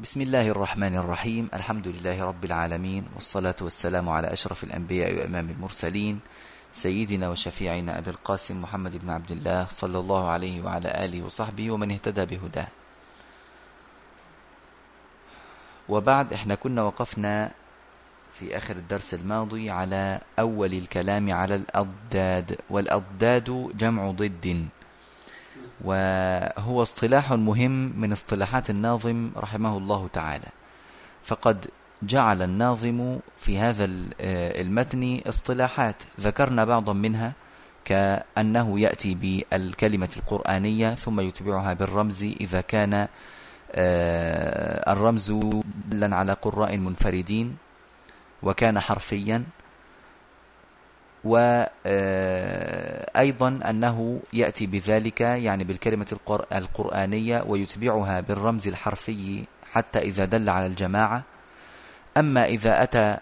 بسم الله الرحمن الرحيم. الحمد لله رب العالمين والصلاة والسلام على أشرف الأنبياء وإمام المرسلين سيدنا وشفيعنا أبي القاسم محمد بن عبد الله صلى الله عليه وعلى آله وصحبه ومن اهتدى بهداه. وبعد إحنا كنا وقفنا في آخر الدرس الماضي على أول الكلام على الأضداد والأضداد جمع ضد. وهو اصطلاح مهم من اصطلاحات الناظم رحمه الله تعالى. فقد جعل الناظم في هذا المتن اصطلاحات. ذكرنا بعضا منها كأنه يأتي بالكلمة القرآنية ثم يتبعها بالرمز إذا كان آه، الرمز دلا على قراء منفردين وكان حرفيا. وأيضا أنه يأتي بذلك يعني بالكلمة القرآنية ويتبعها بالرمز الحرفي حتى إذا دل على الجماعة. أما إذا أتى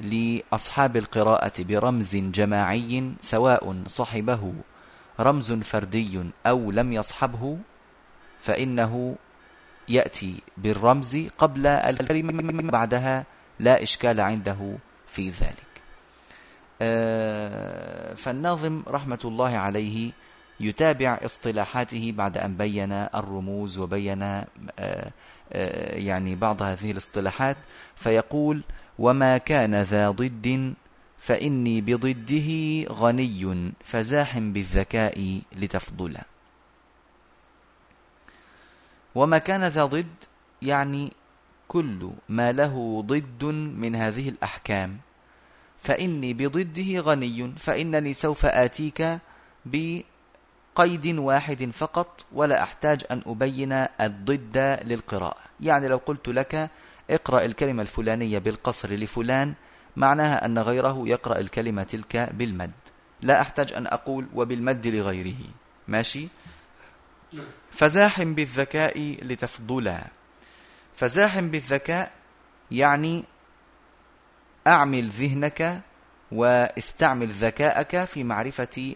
لأصحاب القراءة برمز جماعي سواء صحبه رمز فردي أو لم يصحبه فإنه يأتي بالرمز قبل الكلمة بعدها لا إشكال عنده في ذلك. فالناظم رحمة الله عليه يتابع اصطلاحاته بعد أن بين الرموز وبين آه، آه، يعني بعض هذه الاصطلاحات فيقول وما كان ذا ضد فإني بضده غني فزاحم بالذكاء لتفضل وما كان ذا ضد يعني كل ما له ضد من هذه الأحكام. فإني بضده غني فإنني سوف آتيك بقيد واحد فقط ولا أحتاج أن أبين الضد للقراءة. يعني لو قلت لك اقرأ الكلمة الفلانية بالقصر لفلان معناها أن غيره يقرأ الكلمة تلك بالمد. لا أحتاج أن أقول وبالمد لغيره. ماشي؟ فزاحم بالذكاء لتفضلا. فزاحم بالذكاء يعني أعمل ذهنك واستعمل ذكاءك في معرفة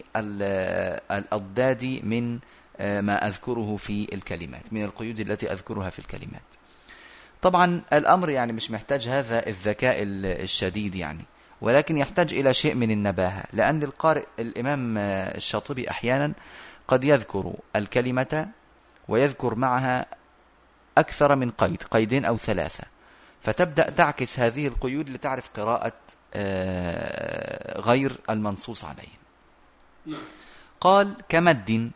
الأضداد من آه، ما أذكره في الكلمات من القيود التي أذكرها في الكلمات. طبعا الأمر يعني مش محتاج هذا الذكاء الشديد يعني ولكن يحتاج إلى شيء من النباهة لأن القارئ الإمام آه، الشاطبي أحيانا قد يذكر الكلمة ويذكر معها أكثر من قيد قيدين أو ثلاثة. فتبدأ تعكس هذه القيود لتعرف قراءة آه، غير المنصوص عليه نعم. قال كمد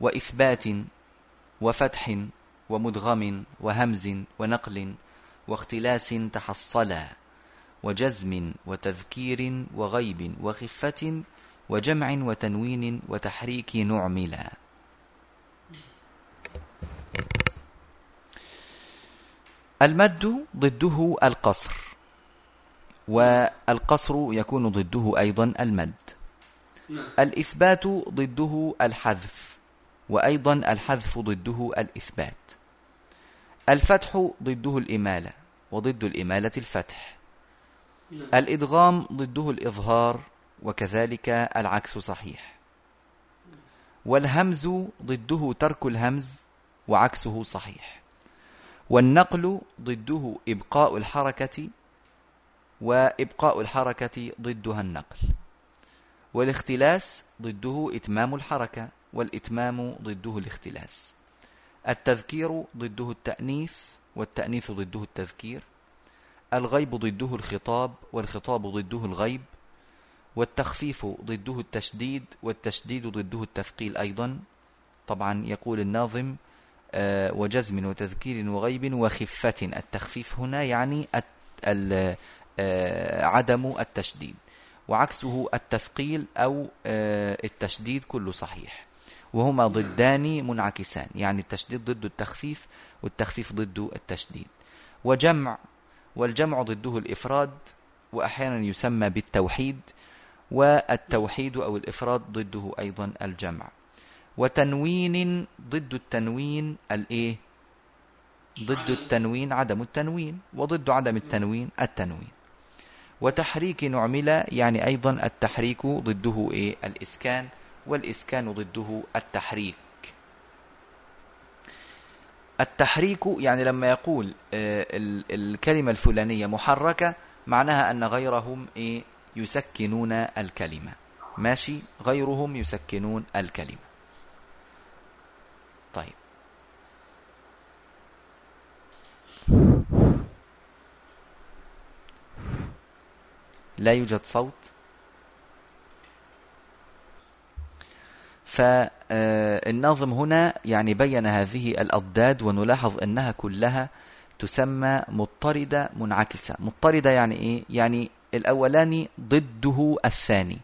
وإثبات وفتح ومدغم وهمز ونقل واختلاس تحصلا وجزم وتذكير وغيب وخفة وجمع وتنوين وتحريك نعملا المد ضده القصر والقصر يكون ضده أيضا المد. نعم. الإثبات ضده الحذف وأيضا الحذف ضده الإثبات. الفتح ضده الإمالة وضد الإمالة الفتح. نعم. الإدغام ضده الإظهار وكذلك العكس صحيح. والهمز ضده ترك الهمز وعكسه صحيح. والنقل ضده إبقاء الحركة وإبقاء الحركة ضدها النقل. والاختلاس ضده إتمام الحركة والإتمام ضده الاختلاس. التذكير ضده التأنيث والتأنيث ضده التذكير. الغيب ضده الخطاب والخطاب ضده الغيب. والتخفيف ضده التشديد والتشديد ضده التثقيل أيضا. طبعا يقول الناظم وجزم وتذكير وغيب وخفة. التخفيف هنا يعني آه، عدم التشديد وعكسه التثقيل أو آه، التشديد كله صحيح. وهما ضدان منعكسان يعني التشديد ضد التخفيف والتخفيف ضد التشديد. وجمع والجمع ضده الإفراد وأحيانا يسمى بالتوحيد والتوحيد أو الإفراد ضده أيضا الجمع. وتنوين ضد التنوين الإيه؟ ضد التنوين عدم التنوين وضد عدم التنوين التنوين. وتحريك نعمل يعني أيضا التحريك ضده إيه؟ الإسكان والإسكان ضده التحريك. التحريك يعني لما يقول آه، الكلمة الفلانية محركة معناها أن غيرهم إيه؟ يسكنون الكلمة. ماشي؟ غيرهم يسكنون الكلمة طيب لا يوجد صوت فالناظم هنا يعني بين هذه الأضداد ونلاحظ أنها كلها تسمى مضطردة منعكسة مضطردة يعني إيه؟ يعني الأولاني ضده الثاني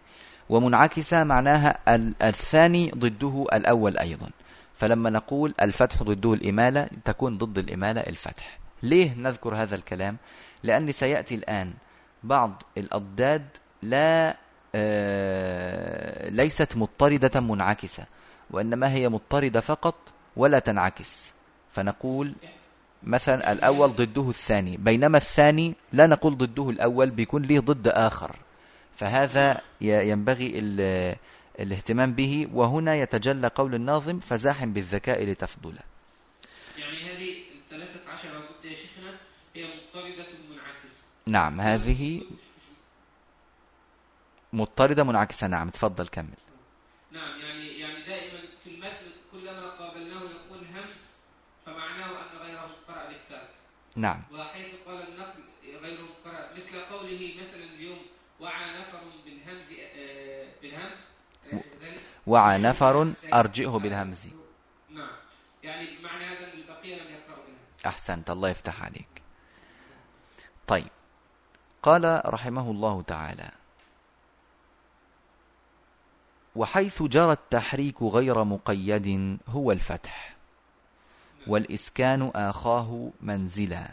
ومنعكسة معناها الثاني ضده الأول أيضا فلما نقول الفتح ضده الإمالة تكون ضد الإمالة الفتح ليه نذكر هذا الكلام؟ لأن سيأتي الآن بعض الأضداد لا آه، ليست مضطردة منعكسة وإنما هي مضطردة فقط ولا تنعكس. فنقول مثلا الأول ضده الثاني بينما الثاني لا نقول ضده الأول بيكون له ضد آخر. فهذا ينبغي الاهتمام به. وهنا يتجلى قول الناظم فزاحم بالذكاء لتفضله يعني هذه الثلاثة عشر ضد يا شيخنا هي مضطردة منعكسة نعم هذه مضطردة منعكسة. نعم تفضل كمل. نعم يعني يعني دائما في المتن كلما قابلناه يقول همز فمعناه أن غيره قرأ بالكاف نعم. وحيث قال النقل غيره قرأ مثل قوله مثلا اليوم وعى نفر بالهمز آه، بالهمز وعى نفر أرجئه بالهمز. نعم يعني معنى هذا البقية لم يقرأوا بالهمز. أحسنت الله يفتح عليك. طيب. قال رحمه الله تعالى وحيث جرى التحريك غير مقيد هو الفتح والإسكان آخاه منزلا.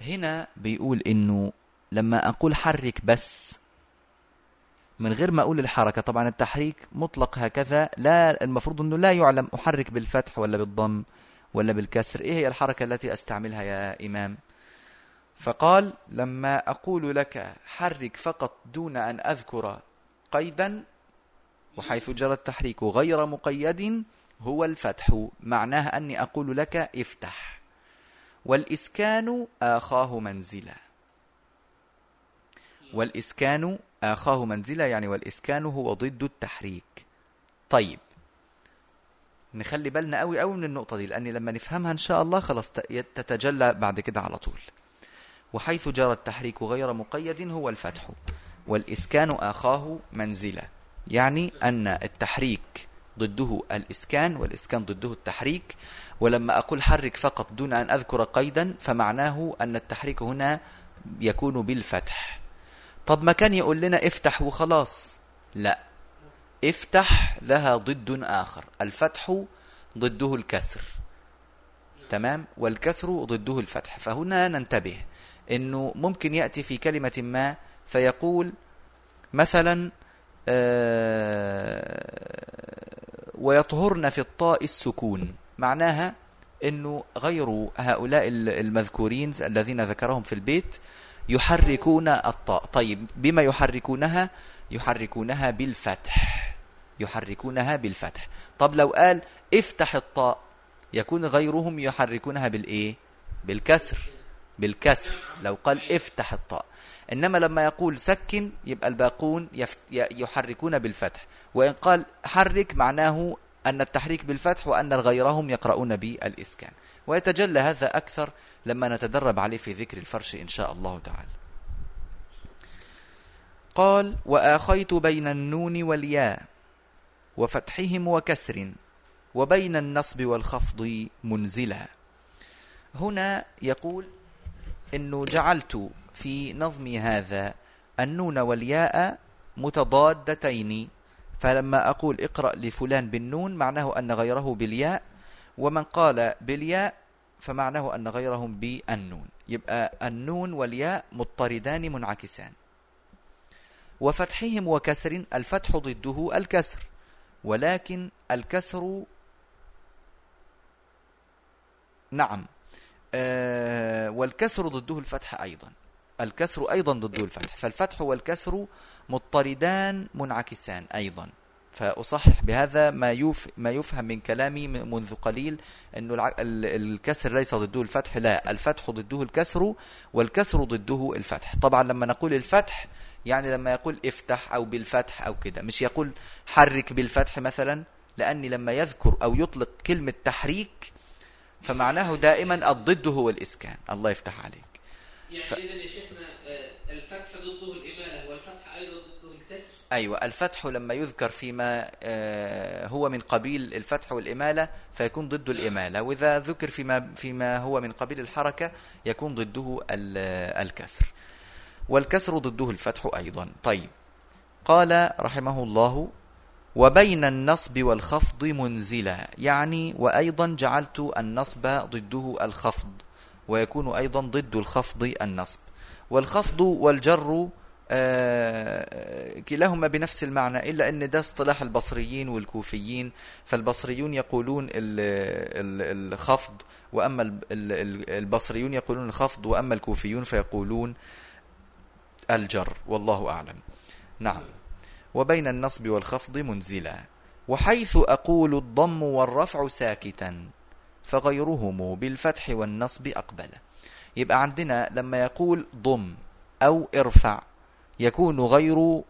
هنا بيقول إنه لما أقول حرك بس من غير ما أقول الحركة طبعا التحريك مطلق هكذا لا المفروض أنه لا يعلم أحرك بالفتح ولا بالضم ولا بالكسر. إيه هي الحركة التي أستعملها يا إمام؟ فقال لما أقول لك حرك فقط دون أن أذكر قيدا وحيث جرى التحريك غير مقيد هو الفتح. معناه أني أقول لك افتح. والإسكان آخاه منزلا. والإسكان آخاه منزلا يعني والإسكان هو ضد التحريك. طيب. نخلي بالنا قوي قوي من النقطة دي لأن لما نفهمها إن شاء الله خلاص تتجلى بعد كده على طول. وحيث جرى التحريك غير مقيد هو الفتح. والإسكان آخاه منزلة. يعني أن التحريك ضده الإسكان والإسكان ضده التحريك. ولما أقول حرك فقط دون أن أذكر قيدا فمعناه أن التحريك هنا يكون بالفتح. طب ما كان يقول لنا افتح وخلاص؟ لا. افتح لها ضد آخر. الفتح ضده الكسر. تمام؟ والكسر ضده الفتح. فهنا ننتبه. إنه ممكن يأتي في كلمة ما فيقول مثلا آه، ويطهرن في الطاء السكون. معناها إنه غير هؤلاء المذكورين الذين ذكرهم في البيت يحركون الطاء. طيب بما يحركونها؟ يحركونها بالفتح. يحركونها بالفتح. طب لو قال افتح الطاء يكون غيرهم يحركونها بالإيه؟ بالكسر. بالكسر لو قال افتح الطاء. إنما لما يقول سكن يبقى الباقون يحركون بالفتح. وإن قال حرك معناه أن التحريك بالفتح وأن غيرهم يقرؤون بالإسكان. ويتجلى هذا أكثر لما نتدرب عليه في ذكر الفرش إن شاء الله تعالى. قال وآخيت بين النون والياء وفتحهم وكسر وبين النصب والخفض منزلا. هنا يقول إنه جعلت في نظمي هذا النون والياء متضادتين. فلما أقول اقرأ لفلان بالنون معناه أن غيره بالياء ومن قال بالياء فمعناه أن غيرهم بالنون. يبقى النون والياء مضطردان منعكسان. وفتحهم وكسر الفتح ضده الكسر ولكن الكسر نعم والكسر ضده الفتح أيضا. الكسر أيضا ضده الفتح. فالفتح والكسر مضطردان منعكسان أيضا. فأصحح بهذا ما يف ما يفهم من كلامي منذ قليل أنه الكسر ليس ضده الفتح لا. الفتح ضده الكسر والكسر ضده الفتح. طبعا لما نقول الفتح يعني لما يقول افتح أو بالفتح أو كده. مش يقول حرك بالفتح مثلا لأني لما يذكر أو يطلق كلمة تحريك فمعناه دائما الضد هو الإسكان. الله يفتح عليك. يعني ف... إذا يا شيخنا آه، الفتح ضده الإمالة والفتح أيضا ضده الكسر. أيوة الفتح لما يذكر فيما آه، هو من قبيل الفتح والإمالة فيكون ضد الإمالة وإذا ذكر فيما, فيما هو من قبيل الحركة يكون ضده الكسر. والكسر ضده الفتح أيضا. طيب قال رحمه الله وبين النصب والخفض منزلا يعني وأيضا جعلت النصب ضده الخفض ويكون أيضا ضد الخفض النصب. والخفض والجر آه كلاهما بنفس المعنى إلا أن ده اصطلاح البصريين والكوفيين فالبصريون يقولون الخفض وأما البصريون يقولون الخفض وأما الكوفيون فيقولون الجر والله أعلم. نعم. وبين النصب والخفض منزلا وحيث أقول الضم والرفع ساكتا فغيرهم بالفتح والنصب أقبل. يبقى عندنا لما يقول ضم أو ارفع يكون غير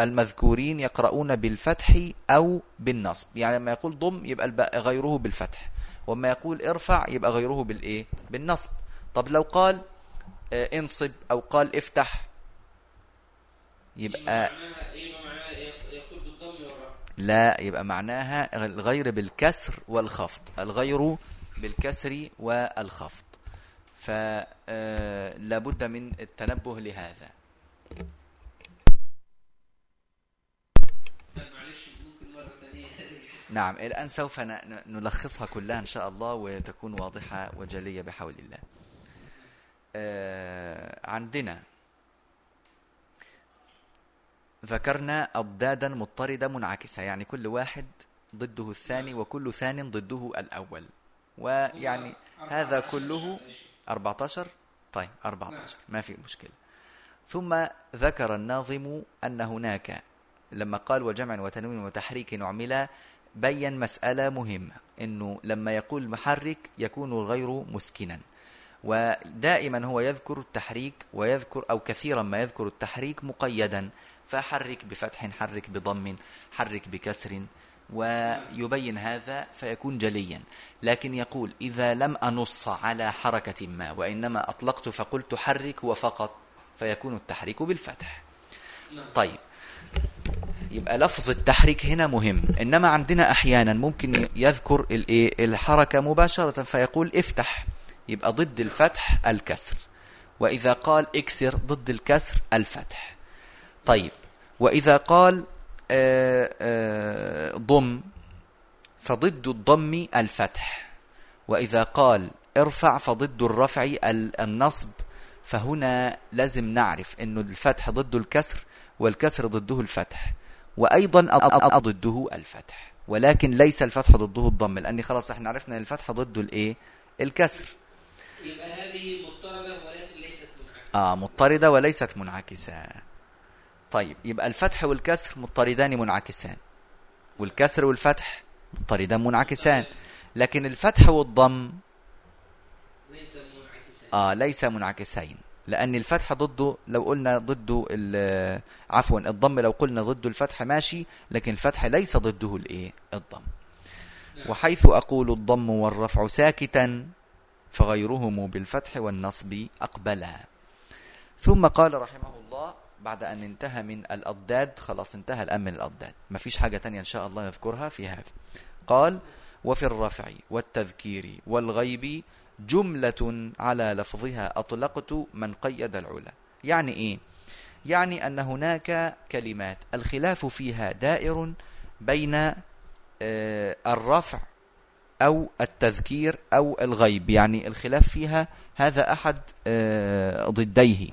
المذكورين يقرؤون بالفتح أو بالنصب. يعني لما يقول ضم يبقى غيره بالفتح وما يقول ارفع يبقى غيره بالإيه؟ بالنصب. طب لو قال آه، انصب أو قال افتح يبقى لا يبقى معناها الغير بالكسر والخفض الغير بالكسر والخفض. فلا بد من التنبه لهذا. نعم الآن سوف نلخصها كلها إن شاء الله وتكون واضحة وجلية بحول الله. عندنا ذكرنا أضدادا مضطردة منعكسة يعني كل واحد ضده الثاني وكل ثان ضده الأول. ويعني هذا كله 14 طيب 14 ما في مشكلة. ثم ذكر الناظم أن هناك لما قال وجمع وتنوين وتحريك عملا بين مسألة مهمة أنه لما يقول محرك يكون الغير مسكنا. ودائما هو يذكر التحريك ويذكر أو كثيرا ما يذكر التحريك مقيدا. فحرك بفتح حرك بضم حرك بكسر ويبين هذا فيكون جليا. لكن يقول إذا لم أنص على حركة ما وإنما أطلقت فقلت حرك وفقط فيكون التحريك بالفتح. طيب. يبقى لفظ التحريك هنا مهم. إنما عندنا أحيانا ممكن يذكر الحركة مباشرة فيقول افتح. يبقى ضد الفتح الكسر. وإذا قال اكسر ضد الكسر الفتح. طيب. وإذا قال آه، آه، ضم فضد الضم الفتح. وإذا قال ارفع فضد الرفع النصب. فهنا لازم نعرف أن الفتح ضد الكسر والكسر ضده الفتح. وأيضا ضده الفتح. ولكن ليس الفتح ضده الضم لأني خلاص إحنا عرفنا أن الفتح ضده الإيه؟ الكسر. يبقى هذه مضطردة ولكن ليست منعكسة. آه مضطردة وليست منعكسة. طيب يبقى الفتح والكسر مضطردان منعكسان. والكسر والفتح مضطردان منعكسان. لكن الفتح والضم ليس منعكسين آه ليس منعكسين. لأن الفتح ضده لو قلنا ضده عفوا الضم لو قلنا ضده الفتح ماشي لكن الفتح ليس ضده الإيه؟ الضم. وحيث أقول الضم والرفع ساكتا فغيرهم بالفتح والنصب أقبلا. ثم قال رحمه الله بعد أن انتهى من الأضداد خلاص انتهى الآن من الأضداد. ما فيش حاجة تانية إن شاء الله نذكرها في هذا. قال وفي الرفع والتذكير والغيب جملة على لفظها أطلقت من قيد العلا. يعني إيه؟ يعني أن هناك كلمات. الخلاف فيها دائر بين آه، الرفع أو التذكير أو الغيب. يعني الخلاف فيها هذا أحد آه، ضديه.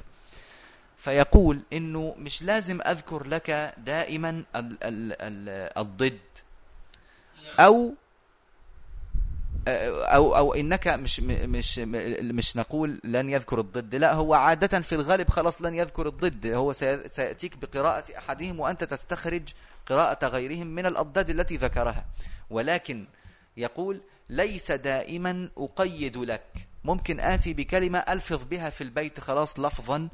فيقول إنه مش لازم أذكر لك دائما ال ال ال الضد. أو أو أو إنك مش مش مش نقول لن يذكر الضد. لا هو عادة في الغالب خلاص لن يذكر الضد. هو سيأتيك بقراءة أحدهم وأنت تستخرج قراءة غيرهم من الأضداد التي ذكرها. ولكن يقول ليس دائما أقيد لك. ممكن آتي بكلمة ألفظ بها في البيت خلاص لفظا.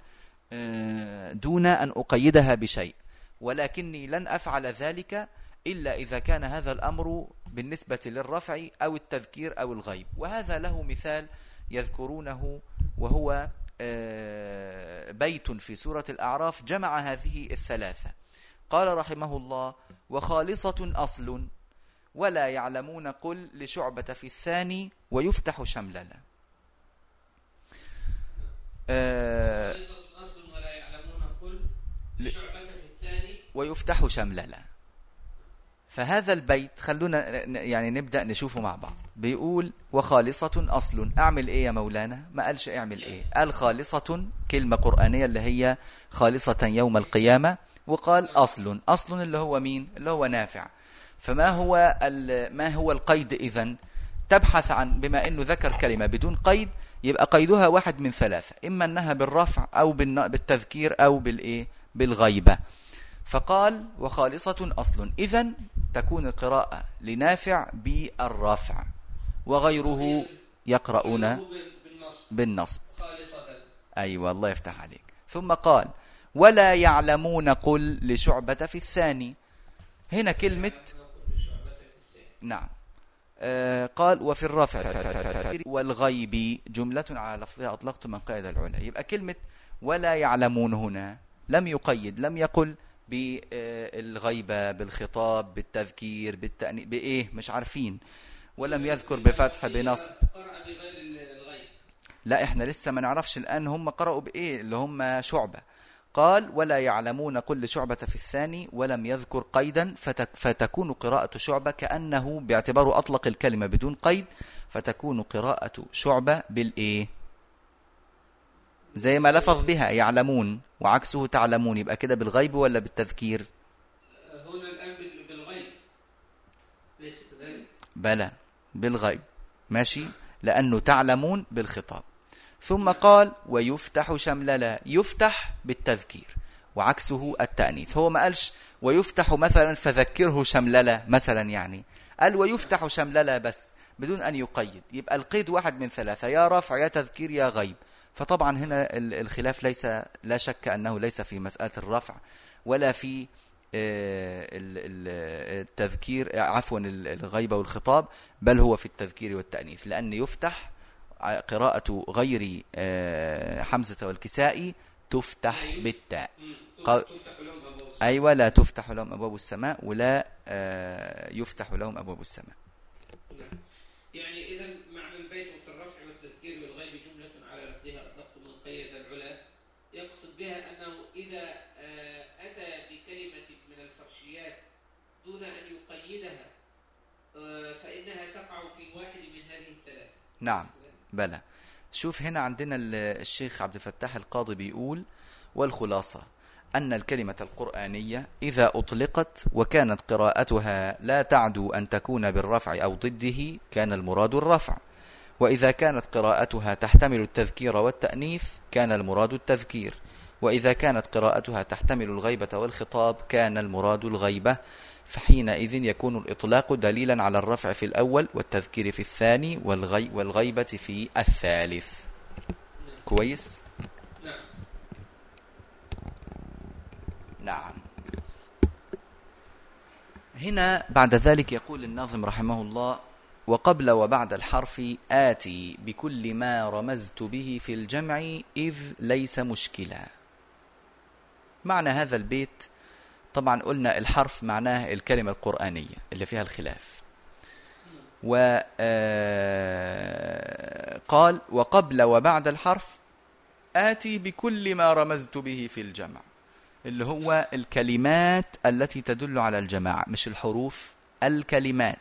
دون أن أقيدها بشيء. ولكني لن أفعل ذلك إلا إذا كان هذا الأمر بالنسبة للرفع أو التذكير أو الغيب. وهذا له مثال يذكرونه وهو آه، بيت في سورة الأعراف جمع هذه الثلاثة. قال رحمه الله وخالصة أصل ولا يعلمون قل لشعبة في الثاني ويفتح شمللا آه أصل ولا يعلمون قل لشعبة في الثاني ويفتح شمللا فهذا البيت خلونا يعني نبدأ نشوفه مع بعض. بيقول وخالصة أصل. أعمل إيه يا مولانا؟ ما قالش أعمل إيه. قال خالصة كلمة قرآنية اللي هي خالصة يوم القيامة وقال أصل. أصل اللي هو مين؟ اللي هو نافع. فما هو ما هو القيد إذن؟ تبحث عن بما أنه ذكر كلمة بدون قيد يبقى قيدها واحد من ثلاثة. إما أنها بالرفع أو بالتذكير أو بالإيه؟ بالغيبة. فقال وخالصة أصل. إذن تكون القراءة لنافع بالرفع وغيره يقرؤون بالنصب. أيوة الله يفتح عليك. ثم قال ولا يعلمون قل لشعبة في الثاني. هنا كلمة نعم. آه قال وفي الرفع. والغيب جملة على لفظها أطلقت من قائد العلا. يبقى كلمة ولا يعلمون هنا لم يقيد لم يقل بالغيبة بالخطاب بالتذكير بالتأني بإيه؟ مش عارفين. ولم يذكر بفتح بنصب. لا إحنا لسه ما نعرفش الآن هم قرأوا بإيه اللي هم شعبة. قال ولا يعلمون كل شعبة في الثاني ولم يذكر قيدا فتك فتكون قراءة شعبة كأنه باعتباره أطلق الكلمة بدون قيد فتكون قراءة شعبة بالإيه؟ زي ما لفظ بها يعلمون وعكسه تعلمون. يبقى كده بالغيب ولا بالتذكير؟ هنا الآن بالغيب. ليس كذلك؟ بلى بالغيب. ماشي؟ لأنه تعلمون بالخطاب. ثم قال ويفتح شمللا يفتح بالتذكير. وعكسه التأنيث. هو ما قالش ويفتح مثلا فذكره شمللا مثلا يعني. قال ويفتح شمللا بس بدون أن يقيد. يبقى القيد واحد من ثلاثة. يا رفع يا تذكير يا غيب. فطبعا هنا الخلاف ليس لا شك أنه ليس في مسألة الرفع ولا في آه، التذكير عفوا الغيبة والخطاب بل هو في التذكير والتأنيث. لأن يفتح قراءة غير آه، حمزة والكسائي تفتح بالتاء. أيوة لا تفتح لهم أبواب السماء ولا آه، يفتح لهم أبواب السماء. نعم. يعني إذا معنى البيت في الرفع والتذكير والغيب جملة على لفظها أطلقت من قيد العلا يقصد بها أنه إذا آه، أتى بكلمة من الفرشيات دون أن يقيدها فإنها تقع في واحد من هذه الثلاث نعم بلى. شوف هنا عندنا الشيخ عبد الفتاح القاضي بيقول والخلاصة أن الكلمة القرآنية إذا أطلقت وكانت قراءتها لا تعدو أن تكون بالرفع أو ضده كان المراد الرفع. وإذا كانت قراءتها تحتمل التذكير والتأنيث كان المراد التذكير. وإذا كانت قراءتها تحتمل الغيبة والخطاب كان المراد الغيبة فحينئذ يكون الإطلاق دليلا على الرفع في الأول والتذكير في الثاني والغي والغيبة في الثالث. كويس؟ نعم. نعم. هنا بعد ذلك يقول الناظم رحمه الله وقبل وبعد الحرف آتي بكل ما رمزت به في الجمع إذ ليس مشكلا. معنى هذا البيت؟ طبعا قلنا الحرف معناه الكلمة القرآنية اللي فيها الخلاف. وقال آه، وقبل وبعد الحرف آتي بكل ما رمزت به في الجمع. اللي هو الكلمات التي تدل على الجماعة مش الحروف الكلمات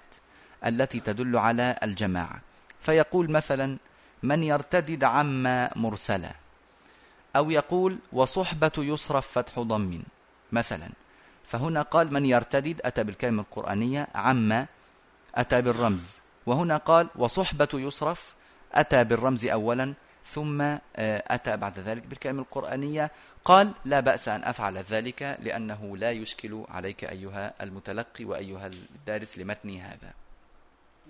التي تدل على الجماعة. فيقول مثلا من يرتدد عما مرسلا أو يقول وصحبة يصرف فتح ضم مثلا. فهنا قال من يرتدد؟ أتى بالكلمة القرآنية عما أتى بالرمز. وهنا قال وصحبة يصرف أتى بالرمز أولا ثم آه، أتى بعد ذلك بالكلمة القرآنية. قال لا بأس أن أفعل ذلك لأنه لا يشكل عليك أيها المتلقي وأيها الدارس لمتني هذا.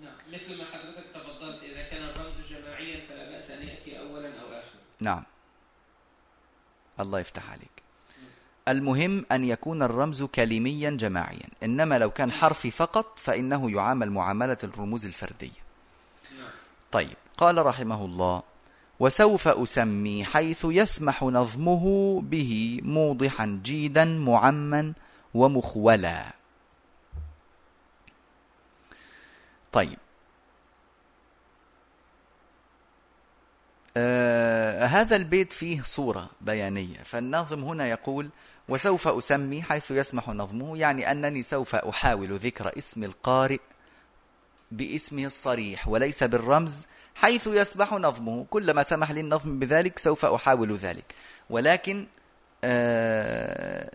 نعم مثل ما حضرتك تفضلت إذا كان الرمز جماعيا فلا بأس أن يأتي أولا أو آخرا. نعم. الله يفتح عليك. المهم أن يكون الرمز كلميا جماعيا. إنما لو كان حرفي فقط فإنه يعامل معاملة الرموز الفردية. طيب قال رحمه الله وسوف أسمي حيث يسمح نظمه به موضحا جيدا معما ومخولا. طيب آه هذا البيت فيه صورة بيانية. فالناظم هنا يقول وسوف أسمي حيث يسمح نظمه يعني أنني سوف أحاول ذكر اسم القارئ باسمه الصريح وليس بالرمز حيث يسمح نظمه. كلما سمح لي النظم بذلك سوف أحاول ذلك. ولكن آه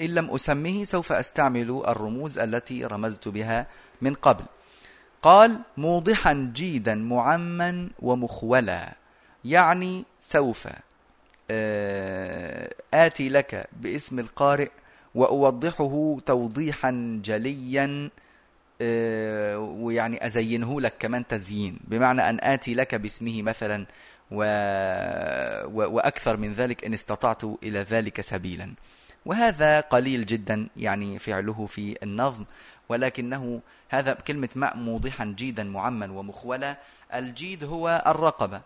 إن لم أسمه سوف أستعمل الرموز التي رمزت بها من قبل. قال موضحا جيدا معما ومخولا يعني سوف آه، آتي لك باسم القارئ وأوضحه توضيحا جليا آه، ويعني أزينه لك كمان تزيين. بمعنى أن آتي لك باسمه مثلا و... وأكثر من ذلك إن استطعت إلى ذلك سبيلا. وهذا قليل جدا يعني فعله في النظم. ولكنه هذا كلمة ماء موضحا جيدا معما ومخولا الجيد هو الرقبة.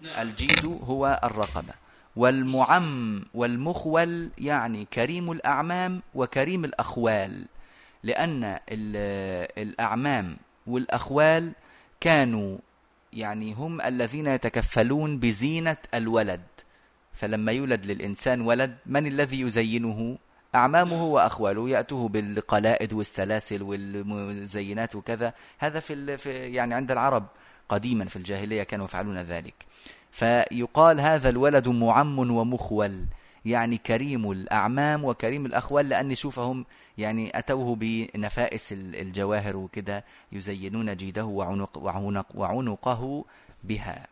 نعم. الجيد هو الرقبة. والمعم والمخول يعني كريم الأعمام وكريم الأخوال لأن الأعمام والأخوال كانوا يعني هم الذين يتكفلون بزينة الولد. فلما يولد للإنسان ولد من الذي يزينه؟ أعمامه وأخواله يأتوه بالقلائد والسلاسل والمزينات وكذا. هذا في, في يعني عند العرب قديما في الجاهلية كانوا يفعلون ذلك. فيقال هذا الولد معم ومخول يعني كريم الأعمام وكريم الأخوال لأن شوفهم يعني أتوه بنفائس الجواهر وكده يزينون جيده وعنق وعنق وعنقه بها.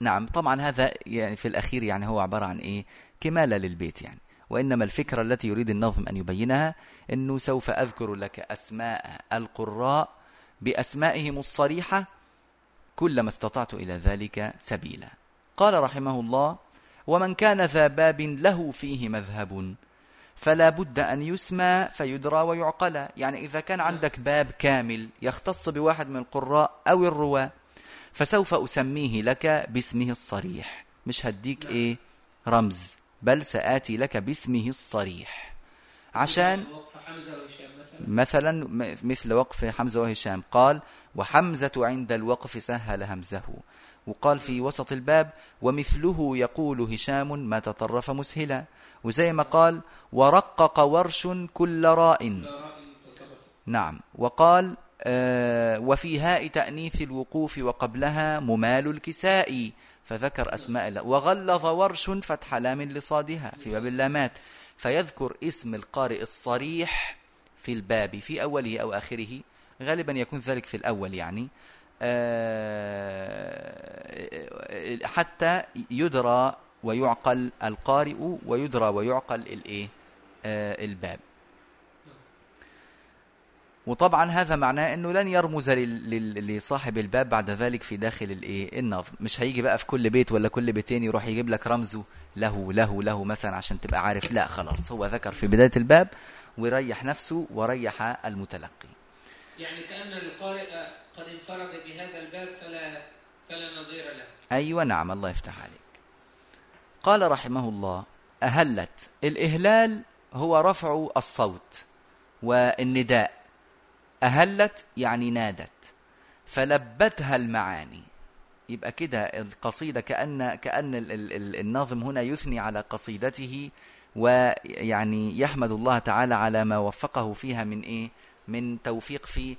نعم طبعا هذا يعني في الأخير يعني هو عبارة عن إيه؟ كمالة للبيت يعني. وإنما الفكرة التي يريد النظم أن يبينها أنه سوف أذكر لك أسماء القراء بأسمائهم الصريحة كلما استطعت إلى ذلك سبيلا. قال رحمه الله ومن كان ذا باب له فيه مذهب فلا بد أن يسمى فيدرى ويعقل يعني إذا كان عندك باب كامل يختص بواحد من القراء أو الرواة فسوف أسميه لك باسمه الصريح. مش هديك إيه؟ رمز. بل سآتي لك باسمه الصريح. عشان مثلا مثل وقف حمزة وهشام. قال وحمزة عند الوقف سهل همزه. وقال في وسط الباب ومثله يقول هشام ما تطرف مسهلا. وزي ما قال ورقق ورش كل راء. نعم. وقال آه وفي هاء تأنيث الوقوف وقبلها ممال الكساء. فذكر أسماء الله. وغلظ ورش فتح لام لصادها في باب اللامات. فيذكر اسم القارئ الصريح في الباب في أوله أو آخره. غالبا يكون ذلك في الأول يعني. آه، حتى يدرى ويعقل القارئ ويدرى ويعقل الإيه؟ آه، الباب. وطبعا هذا معناه إنه لن يرمز لصاحب الباب بعد ذلك في داخل الايه النظم مش هيجي بقى في كل بيت ولا كل بيتين يروح يجيب لك رمزه له له له مثلا عشان تبقى عارف. لا خلاص هو ذكر في بداية الباب ويريح نفسه وريح المتلقي. يعني كأن القارئ قد انفرد بهذا الباب فلا فلا نظير له. أيوة نعم الله يفتح عليك. قال رحمه الله أهلت. الإهلال هو رفع الصوت والنداء. أهلت يعني نادت فلبتها المعاني. يبقى كده القصيدة كأن كأن الناظم هنا يثني على قصيدته ويعني يحمد الله تعالى على ما وفقه فيها من إيه؟ من توفيق في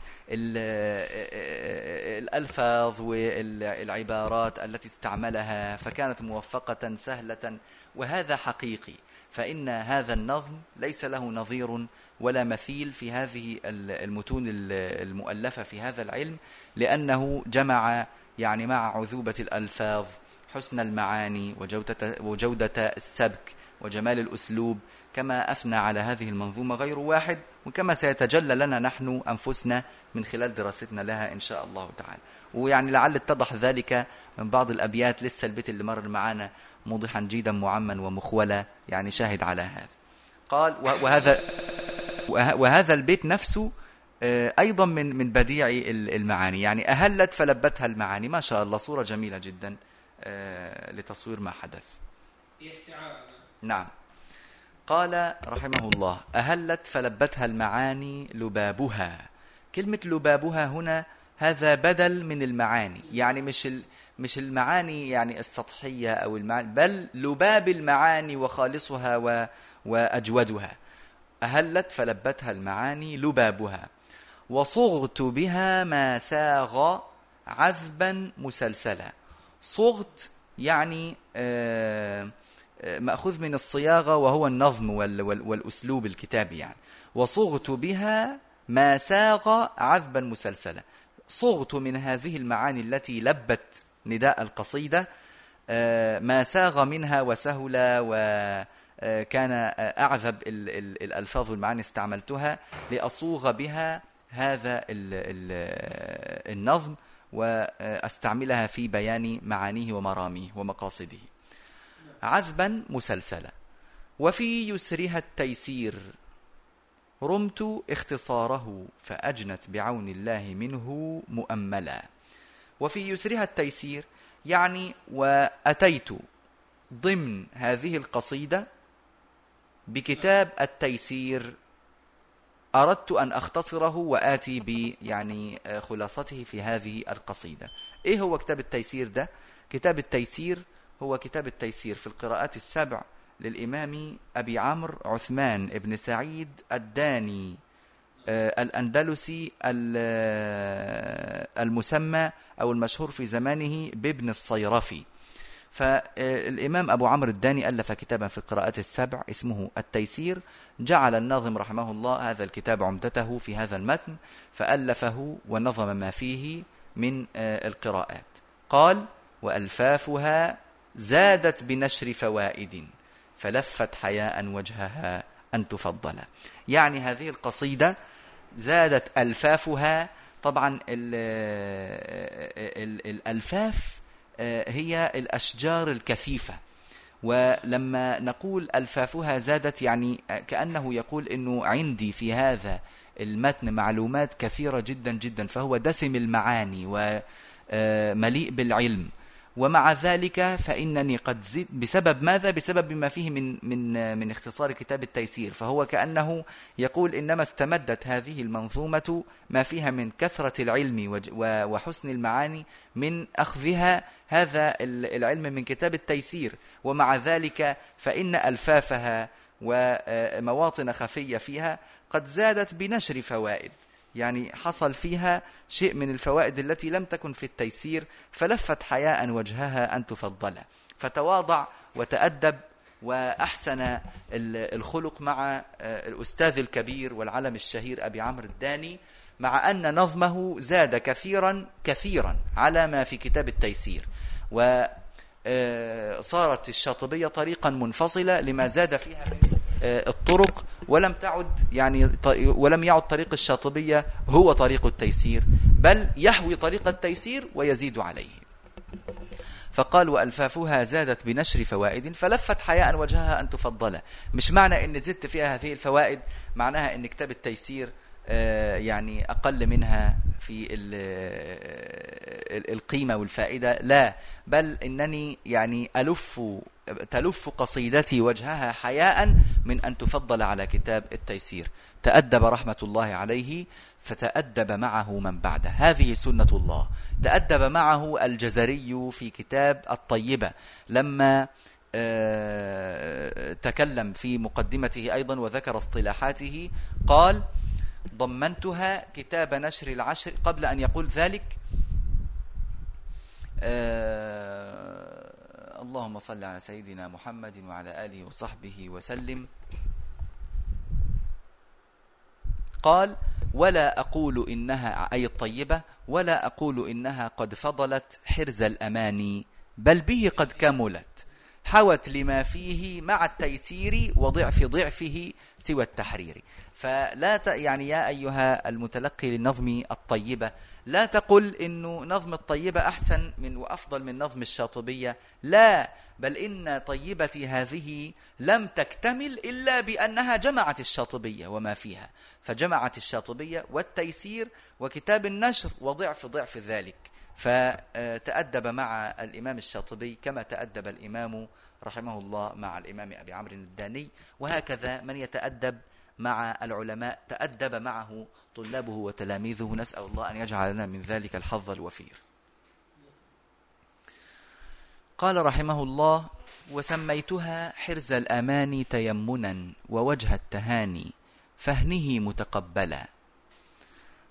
الألفاظ والعبارات التي استعملها فكانت موفقة سهلة وهذا حقيقي. فإن هذا النظم ليس له نظير ولا مثيل في هذه المتون المؤلفة في هذا العلم لأنه جمع يعني مع عذوبة الألفاظ حسن المعاني وجودة, وجودة السبك وجمال الأسلوب كما أثنى على هذه المنظومة غير واحد وكما سيتجلى لنا نحن أنفسنا من خلال دراستنا لها إن شاء الله تعالى. ويعني لعل اتضح ذلك من بعض الأبيات لسه البيت اللي مر معانا موضحا جيدا معما ومخولة يعني شاهد على هذا. قال وهذا وهذا البيت نفسه آه، أيضا من من بديع المعاني. يعني أهلت فلبتها المعاني. ما شاء الله صورة جميلة جدا آه، لتصوير ما حدث. نعم. قال رحمه الله أهلت فلبتها المعاني لبابها. كلمة لبابها هنا هذا بدل من المعاني. يعني مش مش المعاني يعني السطحية أو المعاني بل لباب المعاني وخالصها و وأجودها. أهلت فلبتها المعاني لبابها. وصغت بها ما ساغ عذبا مسلسلا. صغت يعني آه مأخوذ من الصياغة وهو النظم والأسلوب الكتابي يعني. وصغت بها ما ساغ عذبا مسلسلا. صغت من هذه المعاني التي لبت نداء القصيدة آه، ما ساغ منها وسهل وكان أعذب الألفاظ والمعاني استعملتها لأصوغ بها هذا النظم وأستعملها في بيان معانيه ومراميه ومقاصده. عذبا مسلسلا. وفي يسرها التيسير رمت اختصاره فأجنت بعون الله منه مؤملا. وفي يسرها التيسير يعني وأتيت ضمن هذه القصيدة بكتاب التيسير. أردت أن أختصره وآتي ب يعني خلاصته في هذه القصيدة. إيه هو كتاب التيسير ده؟ كتاب التيسير هو كتاب التيسير في القراءات السبع للإمام أبي عمرو عثمان بن سعيد الداني. آه، الأندلسي آه، المسمى أو المشهور في زمانه بابن الصيرفي. فالإمام أبو عمرو الداني ألف كتابا في القراءات السبع اسمه التيسير جعل الناظم رحمه الله هذا الكتاب عمدته في هذا المتن فألفه ونظم ما فيه من آه، القراءات. قال وألفافها زادت بنشر فوائد فلفت حياء وجهها أن تفضل. يعني هذه القصيدة زادت ألفافها. طبعا الألفاف آه، هي الأشجار الكثيفة. ولما نقول ألفافها زادت يعني كأنه يقول أنه عندي في هذا المتن معلومات كثيرة جدا جدا فهو دسم المعاني ومليء بالعلم. ومع ذلك فإنني قد زدت بسبب ماذا؟ بسبب ما فيه من من من اختصار كتاب التيسير. فهو كأنه يقول إنما استمدت هذه المنظومة ما فيها من كثرة العلم وحسن المعاني من أخذها هذا العلم من كتاب التيسير. ومع ذلك فإن ألفافها ومواطن خفية فيها قد زادت بنشر فوائد. يعني حصل فيها شيء من الفوائد التي لم تكن في التيسير فلفت حياء وجهها أن تفضل. فتواضع وتأدب وأحسن الخلق مع آه، الأستاذ الكبير والعلم الشهير أبي عمرو الداني مع أن نظمه زاد كثيرا كثيرا على ما في كتاب التيسير. وصارت آه، الشاطبية طريقا منفصلة لما زاد فيها من الطرق ولم تعد يعني ولم يعد طريق الشاطبية هو طريق التيسير بل يحوي طريق التيسير ويزيد عليه. فقال وألفافها زادت بنشر فوائد فلفت حياء وجهها أن تفضل. مش معنى أن زدت فيها هذه الفوائد معناها أن كتاب التيسير آه، يعني أقل منها في القيمة والفائدة. لا بل إنني يعني ألف تلف قصيدتي وجهها حياء من أن تفضل على كتاب التيسير. تأدب رحمة الله عليه فتأدب معه من بعده. هذه سنة الله. تأدب معه الجزري في كتاب الطيبة. لما آه، تكلم في مقدمته أيضا وذكر اصطلاحاته قال ضمنتها كتاب نشر العشر قبل أن يقول ذلك. آه اللهم صل على سيدنا محمد وعلى آله وصحبه وسلم. قال ولا أقول إنها أي الطيبة ولا أقول إنها قد فضلت حرز الأماني بل به قد كملت. حوت لما فيه مع التيسير وضعف ضعفه سوى التحرير. فلا ت... يعني يا أيها المتلقي للنظم الطيبة لا تقل إنه نظم الطيبة أحسن من وأفضل من نظم الشاطبية. لا بل إن طيبتي هذه لم تكتمل إلا بأنها جمعت الشاطبية وما فيها. فجمعت الشاطبية والتيسير وكتاب النشر وضعف ضعف ذلك. فتأدب مع الإمام الشاطبي كما تأدب الإمام رحمه الله مع الإمام أبي عمرو الداني وهكذا من يتأدب مع العلماء تأدب معه طلابه وتلاميذه. نسأل الله أن يجعل لنا من ذلك الحظ الوفير. قال رحمه الله وسميتها حرز الأمان تيمنا ووجه التهاني فهنه متقبلا.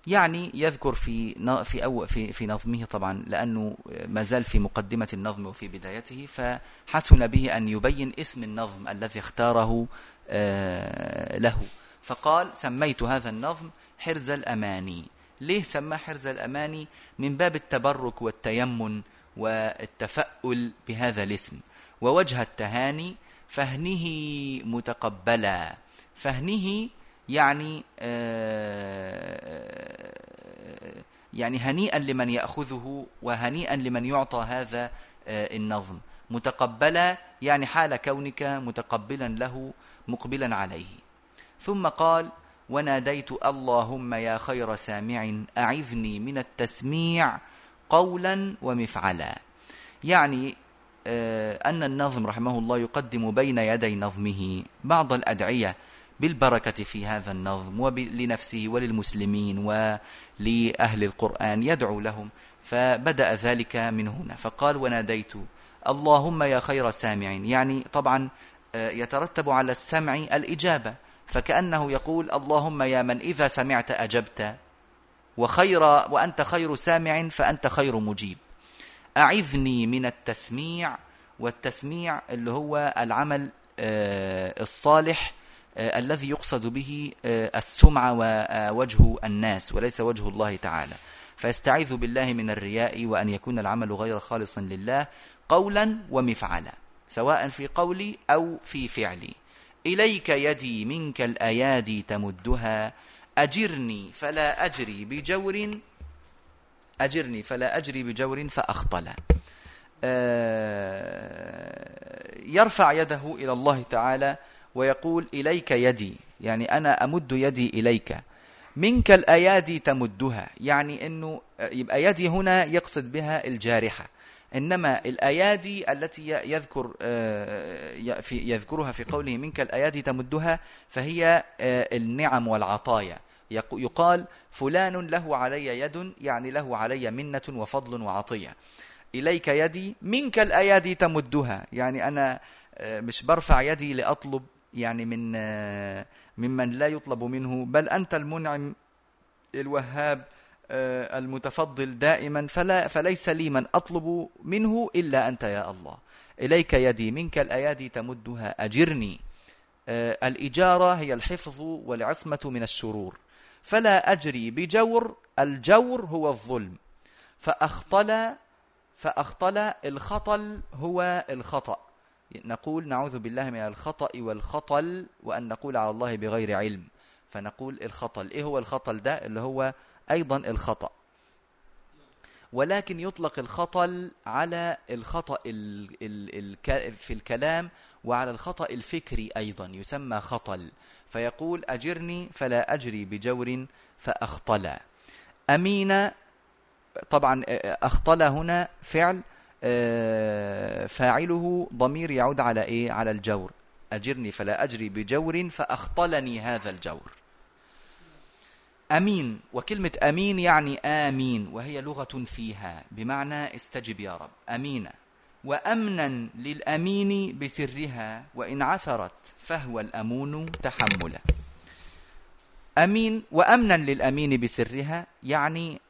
يعني يذكر في في أو في في نظمه طبعا لأنه ما زال في مقدمة النظم وفي بدايته فحسن به أن يبين اسم النظم الذي اختاره آه، له. فقال سميت هذا النظم حرز الأماني. ليه سماه حرز الأماني؟ من باب التبرك والتيمن والتفاؤل بهذا الاسم. ووجه التهاني فهنه متقبلا. فهنه يعني آه، يعني هنيئا لمن يأخذه وهنيئا لمن يعطى هذا آه، النظم. متقبلا يعني حال كونك متقبلا له مقبلا عليه. ثم قال وناديت اللهم يا خير سامع أعذني من التسميع قولا ومفعلا. يعني آه، أن النظم رحمه الله يقدم بين يدي نظمه بعض الأدعية بالبركة في هذا النظم ولنفسه وللمسلمين ولأهل القرآن يدعو لهم فبدأ ذلك من هنا. فقال وناديت. اللهم يا خير سامع. يعني طبعا آه، يترتب على السمع الإجابة. فكأنه يقول اللهم يا من إذا سمعت أجبت وخير وأنت خير سامع فأنت خير مجيب. أعذني من التسميع والتسميع اللي هو العمل آه، الصالح الذي يقصد به آه، السمعة ووجه الناس وليس وجه الله تعالى. فيستعيذ بالله من الرياء وأن يكون العمل غير خالص لله قولا ومفعلا سواء في قولي أو في فعلي. إليك يدي منك الأيادي تمدها أجرني فلا أجري بجور أجرني فلا أجري بجور فأخطل. آه، يرفع يده إلى الله تعالى ويقول إليك يدي يعني أنا أمد يدي إليك. منك الأيادي تمدها يعني أنه يبقى يدي هنا يقصد بها الجارحة. إنما الأيادي التي يذكر آه، يذكرها في قوله منك الأيادي تمدها فهي آه، النعم والعطايا. يقال فلان له علي يد يعني له علي منة وفضل وعطية. إليك يدي منك الأيادي تمدها يعني أنا آه، مش برفع يدي لأطلب يعني من ممن لا يطلب منه بل أنت المنعم الوهاب آه، المتفضل دائما فلا فليس لي من أطلب منه إلا أنت يا الله. إليك يدي منك الأيادي تمدها أجرني. آه، الإجارة هي الحفظ والعصمة من الشرور. فلا أجري بجور الجور هو الظلم. فأخطل فأخطل الخطل هو الخطأ. نقول نعوذ بالله من الخطأ والخطل وأن نقول على الله بغير علم. فنقول الخطل. إيه هو الخطل ده؟ اللي هو أيضا الخطأ. ولكن يطلق الخطل على الخطأ في الكلام وعلى الخطأ الفكري أيضا يسمى خطل. فيقول أجرني فلا أجري بجور فأخطل أمين طبعا أخطل هنا فعل فاعله ضمير يعود على إيه؟ على الجور. أجرني فلا أجري بجور فأخطلني هذا الجور. أمين. وكلمة أمين يعني آمين وهي لغة فيها. بمعنى استجب يا رب. أمينة. وأمنا للأمين بسرها وإن عثرت فهو الأمون تحملا أمين. وأمنا للأمين بسرها يعني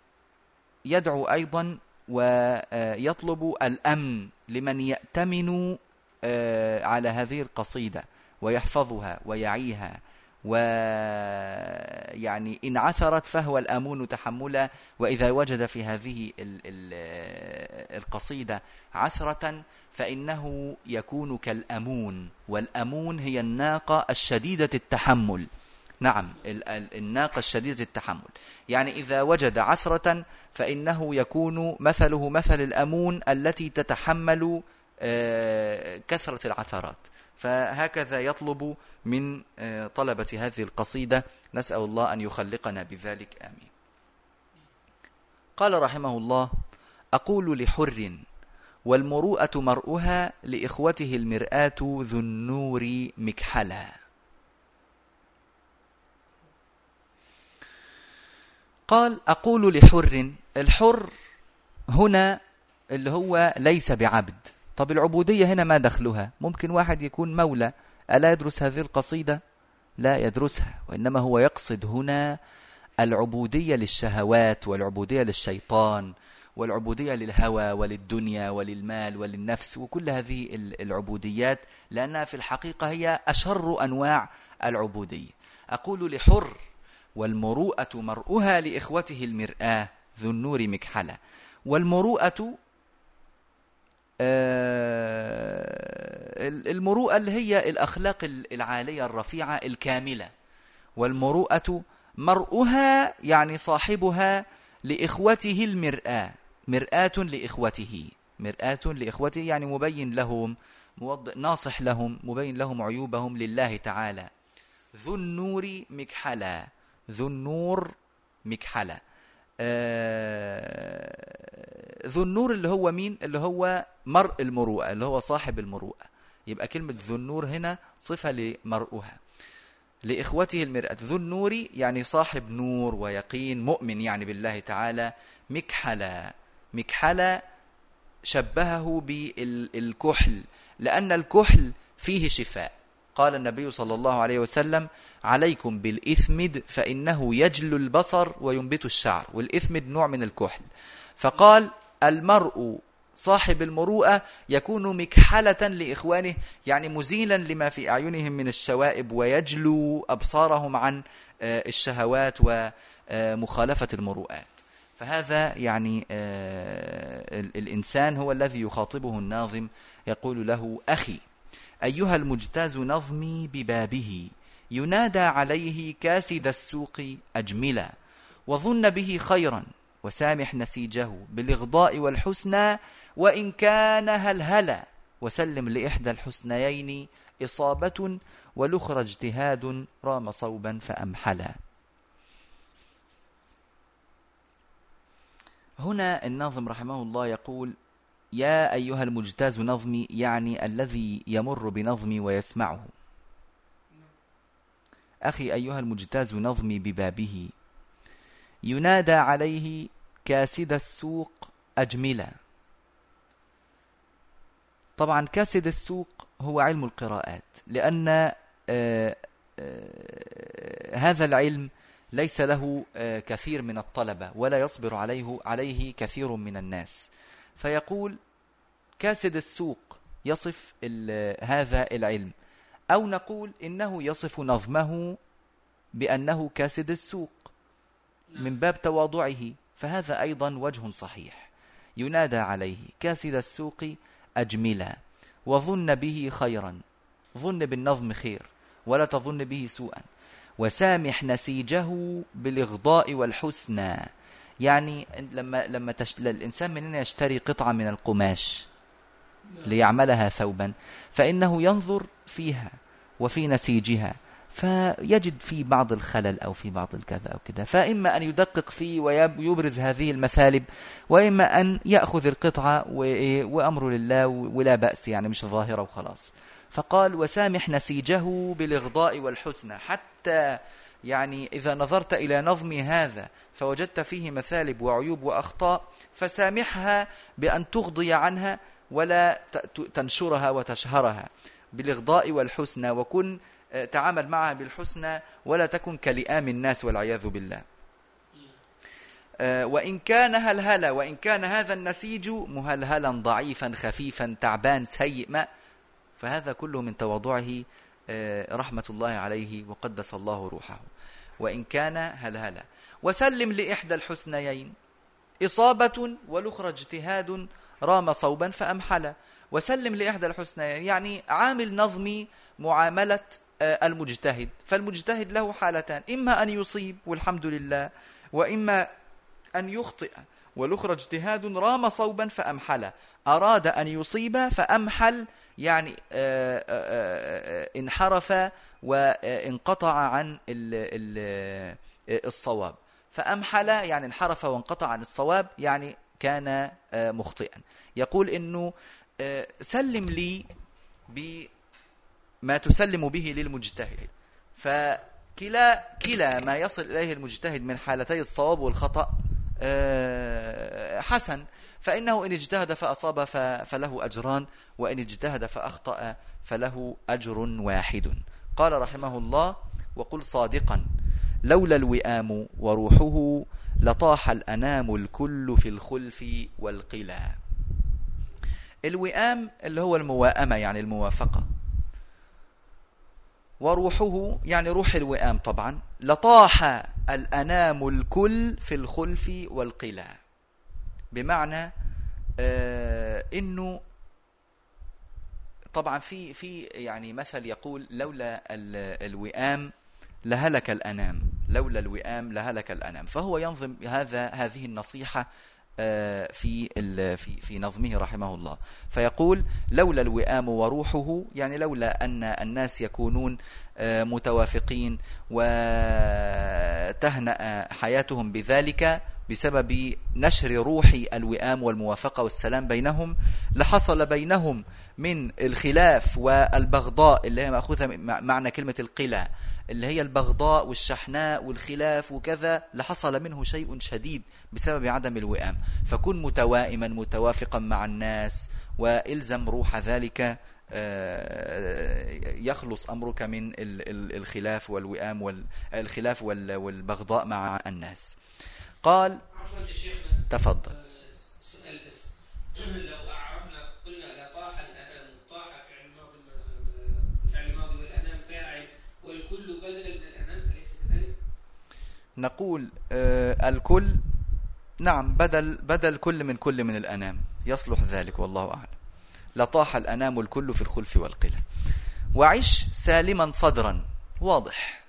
يدعو أيضا ويطلب الأمن لمن يأتمن آه، على هذه القصيدة ويحفظها ويعيها. ويعني إن عثرت فهو الأمون تحملا وإذا وجد في هذه القصيدة عثرة فإنه يكون كالأمون. والأمون هي الناقة الشديدة التحمل. نعم الناقة الشديدة التحمل. يعني إذا وجد عثرة فإنه يكون مثله مثل الأمون التي تتحمل آه، كثرة العثرات. فهكذا يطلب من آه، طلبة هذه القصيدة نسأل الله أن يخلقنا بذلك. آمين. قال رحمه الله أقول لحر والمروءة مرؤها لإخوته المرآة ذو النور مكحلا. قال أقول لحر الحر هنا اللي هو ليس بعبد. طب العبودية هنا ما دخلها؟ ممكن واحد يكون مولى ألا يدرس هذه القصيدة؟ لا يدرسها وإنما هو يقصد هنا العبودية للشهوات والعبودية للشيطان والعبودية للهوى وللدنيا وللمال وللنفس وكل هذه العبوديات لأنها في الحقيقة هي أشر أنواع العبودية. أقول لحر والمروءة مرؤها لإخوته المرآة ذو النور مكحلة. والمروءة آه، المروءة اللي هي الأخلاق العالية الرفيعة الكاملة. والمروءة مرؤها يعني صاحبها لإخوته المرآة. مرآة لإخوته. مرآة لإخوته يعني مبين لهم ناصح لهم مبين لهم عيوبهم لله تعالى. ذو النور مكحلا ذو النور مكحلا آه، ذو النور اللي هو مين؟ اللي هو مرء المروءة اللي هو صاحب المروءة. يبقى كلمة ذو النور هنا صفة لمرؤها. لإخوته المرأة. ذو النور يعني صاحب نور ويقين مؤمن يعني بالله تعالى. مكحلة. مكحلة شبهه بالكحل لأن الكحل فيه شفاء. قال النبي صلى الله عليه وسلم عليكم بالإثمد فإنه يجل البصر وينبت الشعر. والإثمد نوع من الكحل. فقال المرء صاحب المروءة يكون مكحلة لإخوانه يعني مزيلا لما في أعينهم من الشوائب ويجلو أبصارهم عن آه، الشهوات ومخالفة المروءات. فهذا يعني آه، الإنسان هو الذي يخاطبه الناظم يقول له أخي. أيها المجتاز نظمي ببابه ينادى عليه كاسد السوق أجملا وظن به خيرا وسامح نسيجه بالإغضاء والحسنى وإن كان هلهلا وسلم لإحدى الحسنيين إصابة والأخرى اجتهاد رام صوبا فأمحلا. هنا الناظم رحمه الله يقول يا أيها المجتاز نظمي يعني الذي يمر بنظمي ويسمعه. أخي أيها المجتاز نظمي ببابه. ينادى عليه كاسد السوق أجملا. طبعا كاسد السوق هو علم القراءات لأن آه، آه، هذا العلم ليس له آه، كثير من الطلبة ولا يصبر عليه عليه كثير من الناس. فيقول كاسد السوق يصف هذا العلم. أو نقول إنه يصف نظمه بأنه كاسد السوق من باب تواضعه. فهذا أيضا وجه صحيح. ينادى عليه كاسد السوق أجملا وظن به خيرا ظن بالنظم خير ولا تظن به سوءا وسامح نسيجه بالإغضاء والحسنى. يعني لما لما تشت... الإنسان مننا يشتري قطعة من القماش ليعملها ثوبا فإنه ينظر فيها وفي نسيجها فيجد في بعض الخلل أو في بعض الكذا أو كذا فإما أن يدقق فيه ويبرز هذه المثالب وإما أن يأخذ القطعة وأمر لله ولا بأس يعني مش ظاهرة وخلاص. فقال وسامح نسيجه بالإغضاء والحسنى حتى يعني إذا نظرت إلى نظم هذا فوجدت فيه مثالب وعيوب وأخطاء فسامحها بأن تغضي عنها ولا تنشرها وتشهرها بالإغضاء والحسنى وكن آه، تعامل معها بالحسنى ولا تكن كلئام الناس والعياذ بالله. آه، وإن كان هلهلة وإن كان هذا النسيج مهلهلا ضعيفا خفيفا تعبان سيء ما فهذا كله من تواضعه رحمة الله عليه وقدس الله روحه. وإن كان هلهلة وسلم لإحدى الحسنيين. إصابة والأخرى اجتهاد رام صوبا فأمحل وسلم لإحدى الحسنيين. يعني عامل نظمي معاملة آه، المجتهد. فالمجتهد له حالتان. إما أن يصيب والحمد لله. وإما أن يخطئ. والأخرى اجتهاد رام صوبا فأمحل أراد أن يصيب فأمحل يعني آه، آه، انحرف وانقطع عن الصواب. فأمحل يعني انحرف وانقطع عن الصواب يعني كان مخطئا. يقول إنه سلم لي بما تسلم به للمجتهد. فكلا كلا ما يصل إليه المجتهد من حالتي الصواب والخطأ آه، حسن. فإنه إن اجتهد فأصاب فله أجران وإن اجتهد فأخطأ فله أجر واحد. قال رحمه الله وقل صادقا لولا الوئام وروحه لطاح الأنام الكل في الخلف والقلا الوئام اللي هو المواءمة يعني الموافقة. وروحه يعني روح الوئام طبعا. لطاح الأنام الكل في الخلف والقلا. بمعنى آه إنه طبعا في في يعني مثل يقول لولا الوئام لهلك الأنام. لولا الوئام لهلك الأنام. فهو ينظم هذا هذه النصيحة آه، في في في نظمه رحمه الله. فيقول لولا الوئام وروحه يعني لولا أن الناس يكونون متوافقين وتهنأ حياتهم بذلك بسبب نشر روح الوئام والموافقة والسلام بينهم. لحصل بينهم من الخلاف والبغضاء اللي هي مأخوذة معنى كلمة القلة اللي هي البغضاء والشحناء والخلاف وكذا. لحصل منه شيء شديد بسبب عدم الوئام. فكن متوائما متوافقا مع الناس وإلزم روح ذلك آه، يخلص أمرك من الخلاف والوئام والخلاف والبغضاء مع الناس. قال تفضل. سؤال بس لو نقول آه الكل نعم بدل بدل كل من كل من الأنام. يصلح ذلك والله أعلم. لطاح الأنام الكل في الخلف والقلة. وعش سالما صدرا واضح.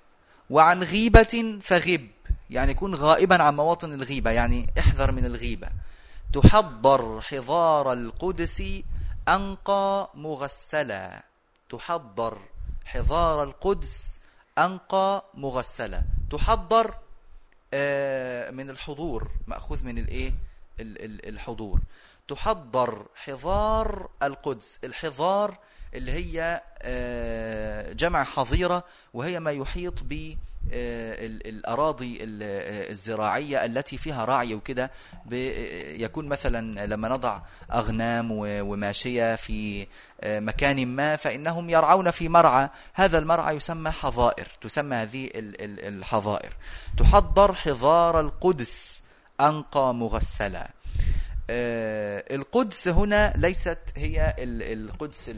وعن غيبة فغب. يعني كن غائبا عن مواطن الغيبة يعني احذر من الغيبة. تحضر حضار القدس أنقى مغسلا. تحضر حضار القدس أنقى مغسلة تحضر آه، من الحضور. مأخوذ من الإيه؟ الحضور. تحضر حضار القدس الحضار اللي هي آه، جمع حظيرة وهي ما يحيط ب آه، الأراضي الزراعية التي فيها رعي وكده يكون مثلا لما نضع أغنام وماشية في آه، مكان ما فإنهم يرعون في مرعى. هذا المرعى يسمى حظائر تسمى هذه الحظائر. تحضر حضار القدس أنقى مغسلا. آه، القدس هنا ليست هي القدس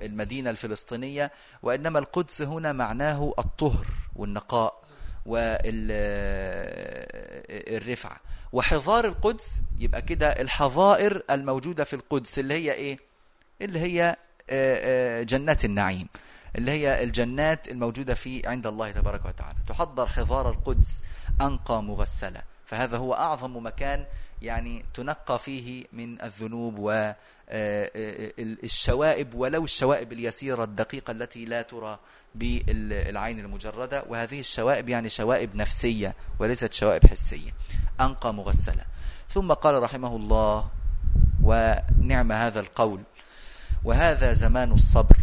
المدينة الفلسطينية وإنما القدس هنا معناه الطهر والنقاء والرفعة وحضار القدس يبقى كده الحظائر الموجودة في القدس اللي هي إيه؟ اللي هي آه، آه، جنات النعيم اللي هي الجنات الموجودة في عند الله تبارك وتعالى. تحضر حضار القدس أنقى مغسلة. فهذا هو أعظم مكان يعني تنقى فيه من الذنوب والشوائب آه، ولو الشوائب اليسيرة الدقيقة التي لا ترى بالعين المجردة. وهذه الشوائب يعني شوائب نفسية وليست شوائب حسية. أنقى مغسلة. ثم قال رحمه الله ونعم هذا القول وهذا زمان الصبر.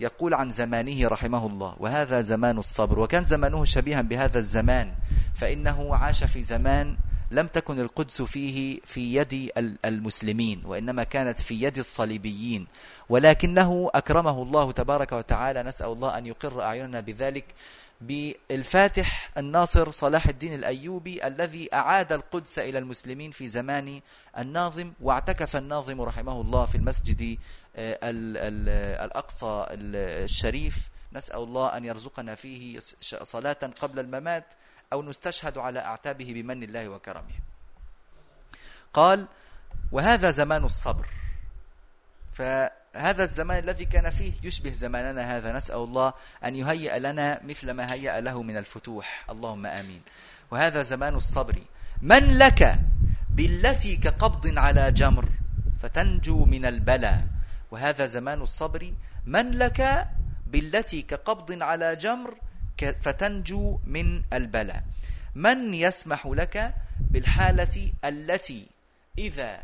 يقول عن زمانه رحمه الله وهذا زمان الصبر. وكان زمانه شبيها بهذا الزمان فإنه عاش في زمان لم تكن القدس فيه في يد المسلمين وإنما كانت في يد الصليبيين. ولكنه أكرمه الله تبارك وتعالى. نسأل الله أن يقر أعيننا بذلك. بالفاتح الناصر صلاح الدين الأيوبي الذي أعاد القدس إلى المسلمين في زمان الناظم واعتكف الناظم رحمه الله في المسجد آه، الأقصى الشريف. نسأل الله أن يرزقنا فيه صلاة قبل الممات. أو نستشهد على أعتابه بمن الله وكرمه. قال وهذا زمان الصبر. فهذا الزمان الذي كان فيه يشبه زماننا هذا. نسأل الله أن يهيئ لنا مثل ما هيأ له من الفتوح. اللهم آمين. وهذا زمان الصبر. من لك بالتي كقبض على جمر فتنجو من البلاء وهذا زمان الصبر. من لك بالتي كقبض على جمر فتنجو من البلاء. من يسمح لك بالحالة التي إذا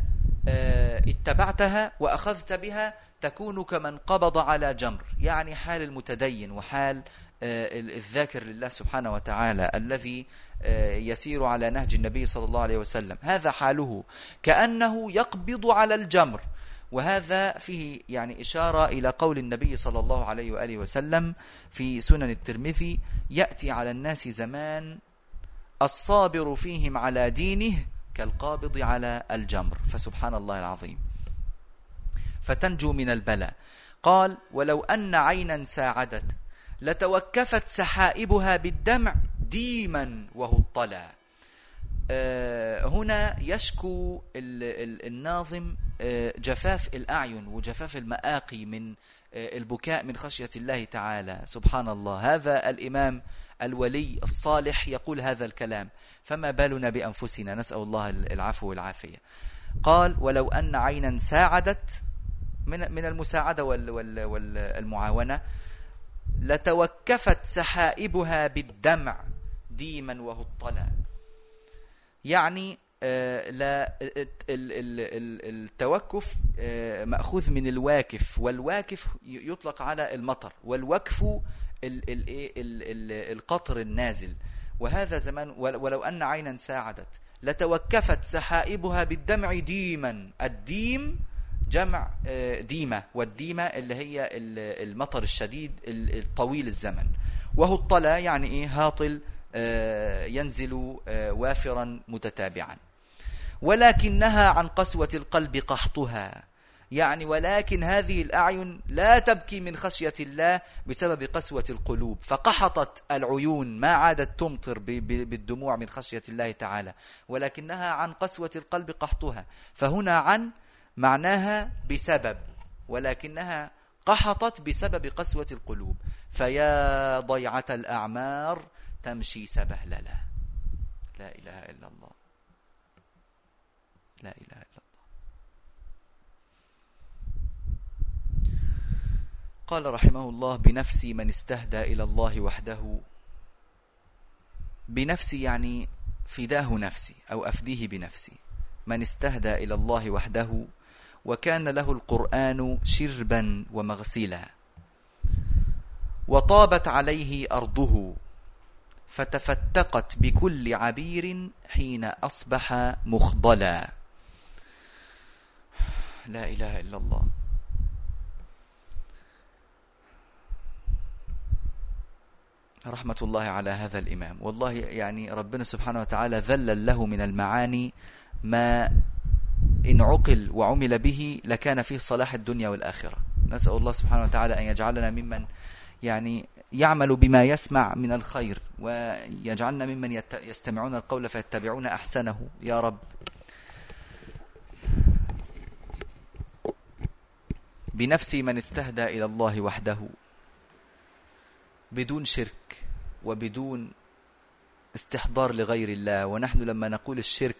آه، اتبعتها وأخذت بها تكون كمن قبض على جمر. يعني حال المتدين وحال آه، الذاكر لله سبحانه وتعالى الذي آه، يسير على نهج النبي صلى الله عليه وسلم. هذا حاله. كأنه يقبض على الجمر. وهذا فيه يعني إشارة إلى قول النبي صلى الله عليه وآله وسلم في سنن الترمذي يأتي على الناس زمان الصابر فيهم على دينه كالقابض على الجمر. فسبحان الله العظيم. فتنجو من البلاء. قال ولو أن عينا ساعدت لتوكفت سحائبها بالدمع ديما وهو الطلع هنا يشكو الناظم آه، جفاف الأعين وجفاف المآقي من آه، البكاء من خشية الله تعالى. سبحان الله. هذا الإمام الولي الصالح يقول هذا الكلام. فما بالنا بأنفسنا؟ نسأل الله العفو والعافية. قال ولو أن عينا ساعدت من المساعدة والمعاونة لتوكفت سحائبها بالدمع ديما وهو الطلع يعني آه، لا التوكف آه، مأخوذ من الواكف والواكف يطلق على المطر والوكف القطر النازل. وهذا زمان ولو أن عينا ساعدت لتوكفت سحائبها بالدمع ديما. الديم جمع آه، ديمة والديمة اللي هي المطر الشديد الطويل الزمن. وهو الطلا يعني إيه؟ هاطل ينزل آه، وافرا متتابعا. ولكنها عن قسوة القلب قحطها. يعني ولكن هذه الأعين لا تبكي من خشية الله بسبب قسوة القلوب. فقحطت العيون ما عادت تمطر بالدموع من خشية الله تعالى. ولكنها عن قسوة القلب قحطها. فهنا عن معناها بسبب ولكنها قحطت بسبب قسوة القلوب. فيا ضيعة الأعمار تمشي سبهللة. لا إله إلا الله. لا إله إلا الله. قال رحمه الله بنفسي من استهدى إلى الله وحده. بنفسي يعني فداه نفسي أو أفديه بنفسي. من استهدى إلى الله وحده وكان له القرآن شربا ومغسلا. وطابت عليه أرضه فتفتقت بكل عبير حين أصبح مخضلا. لا إله إلا الله. رحمة الله على هذا الإمام. والله يعني ربنا سبحانه وتعالى ذلل له من المعاني ما إن عقل وعمل به لكان فيه صلاح الدنيا والآخرة. نسأل الله سبحانه وتعالى أن يجعلنا ممن يعني يعمل بما يسمع من الخير ويجعلنا ممن يستمعون القول فيتبعون أحسنه. يا رب. بنفسي من استهدى إلى الله وحده بدون شرك وبدون استحضار لغير الله. ونحن لما نقول الشرك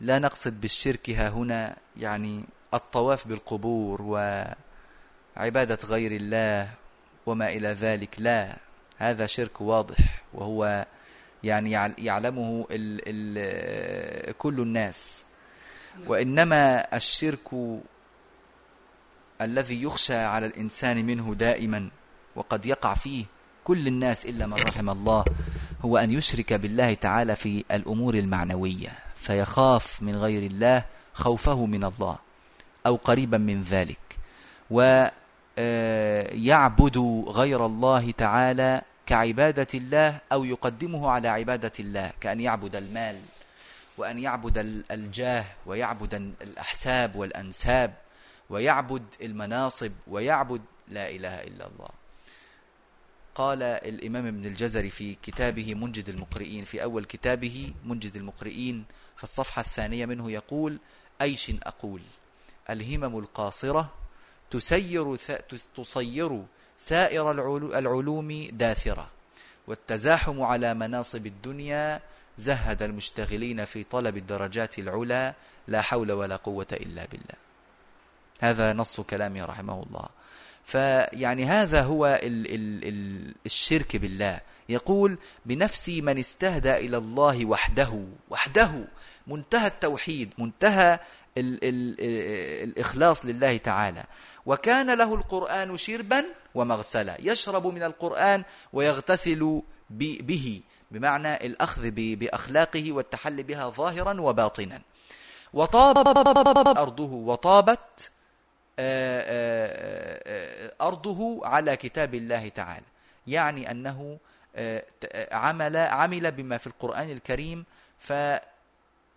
لا نقصد بالشرك ها هنا يعني الطواف بالقبور وعبادة غير الله وما إلى ذلك. لا هذا شرك واضح وهو يعني يعلمه ال ال كل الناس. وإنما الشرك الذي يخشى على الإنسان منه دائما وقد يقع فيه كل الناس إلا من رحم الله هو أن يشرك بالله تعالى في الأمور المعنوية فيخاف من غير الله خوفه من الله أو قريبا من ذلك. ويعبد غير الله تعالى كعبادة الله أو يقدمه على عبادة الله كأن يعبد المال وأن يعبد الجاه ويعبد الأحساب والأنساب ويعبد المناصب ويعبد لا إله إلا الله. قال الإمام ابن الجزري في كتابه منجد المقرئين في أول كتابه منجد المقرئين في الصفحة الثانية منه يقول أيش أقول؟ الهمم القاصرة تسير, تصير سائر العلوم داثرة والتزاحم على مناصب الدنيا زهد المشتغلين في طلب الدرجات العلى لا حول ولا قوة إلا بالله. هذا نص كلامه رحمه الله. فيعني هذا هو ال ال ال الشرك بالله. يقول بنفسي من استهدى إلى الله وحده وحده منتهى التوحيد منتهى ال ال الإخلاص لله تعالى. وكان له القرآن شربا ومغسلا. يشرب من القرآن ويغتسل به. بمعنى الأخذ بأخلاقه والتحلي بها ظاهرا وباطنا. وطاب أرضه. وطابت آه، آه، آه، أرضه على كتاب الله تعالى. يعني أنه عمل عمل بما في القرآن الكريم ف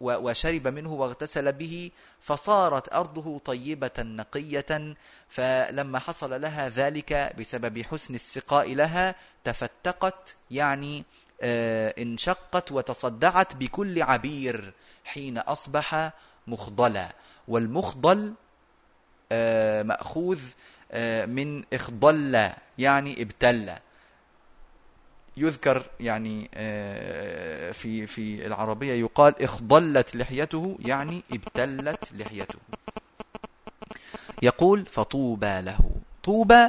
وشرب منه واغتسل به فصارت أرضه طيبة نقية فلما حصل لها ذلك بسبب حسن السقاء لها تفتقت يعني انشقت وتصدعت بكل عبير حين أصبح مخضلا. والمخضل آه، مأخوذ آه، من إخضل يعني ابتل. يذكر يعني آه، في في العربية يقال اخضلت لحيته يعني ابتلت لحيته. يقول فطوبى له. طوبى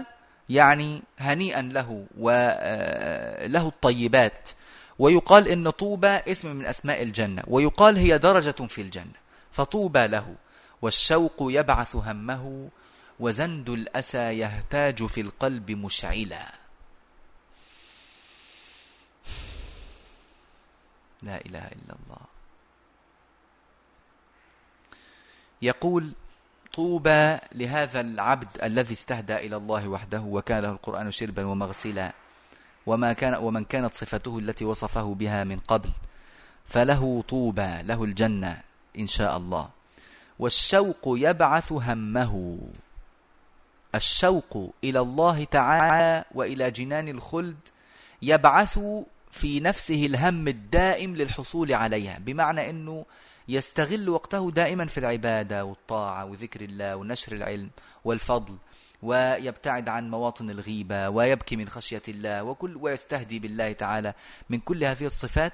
يعني هنيئا له وله الطيبات. ويقال إن طوبى اسم من أسماء الجنة. ويقال هي درجة في الجنة. فطوبى له. والشوق يبعث همه وزند الأسى يهتاج في القلب مشعلا. لا إله إلا الله. يقول طوبى لهذا العبد الذي استهدى إلى الله وحده وكان له القرآن شربا ومغسلا وما كان ومن كانت صفته التي وصفه بها من قبل فله طوبى له الجنة إن شاء الله. والشوق يبعث همه. الشوق إلى الله تعالى وإلى جنان الخلد يبعث في نفسه الهم الدائم للحصول عليها بمعنى أنه يستغل وقته دائما في العبادة والطاعة وذكر الله ونشر العلم والفضل ويبتعد عن مواطن الغيبة ويبكي من خشية الله وكل ويستهدي بالله تعالى من كل هذه الصفات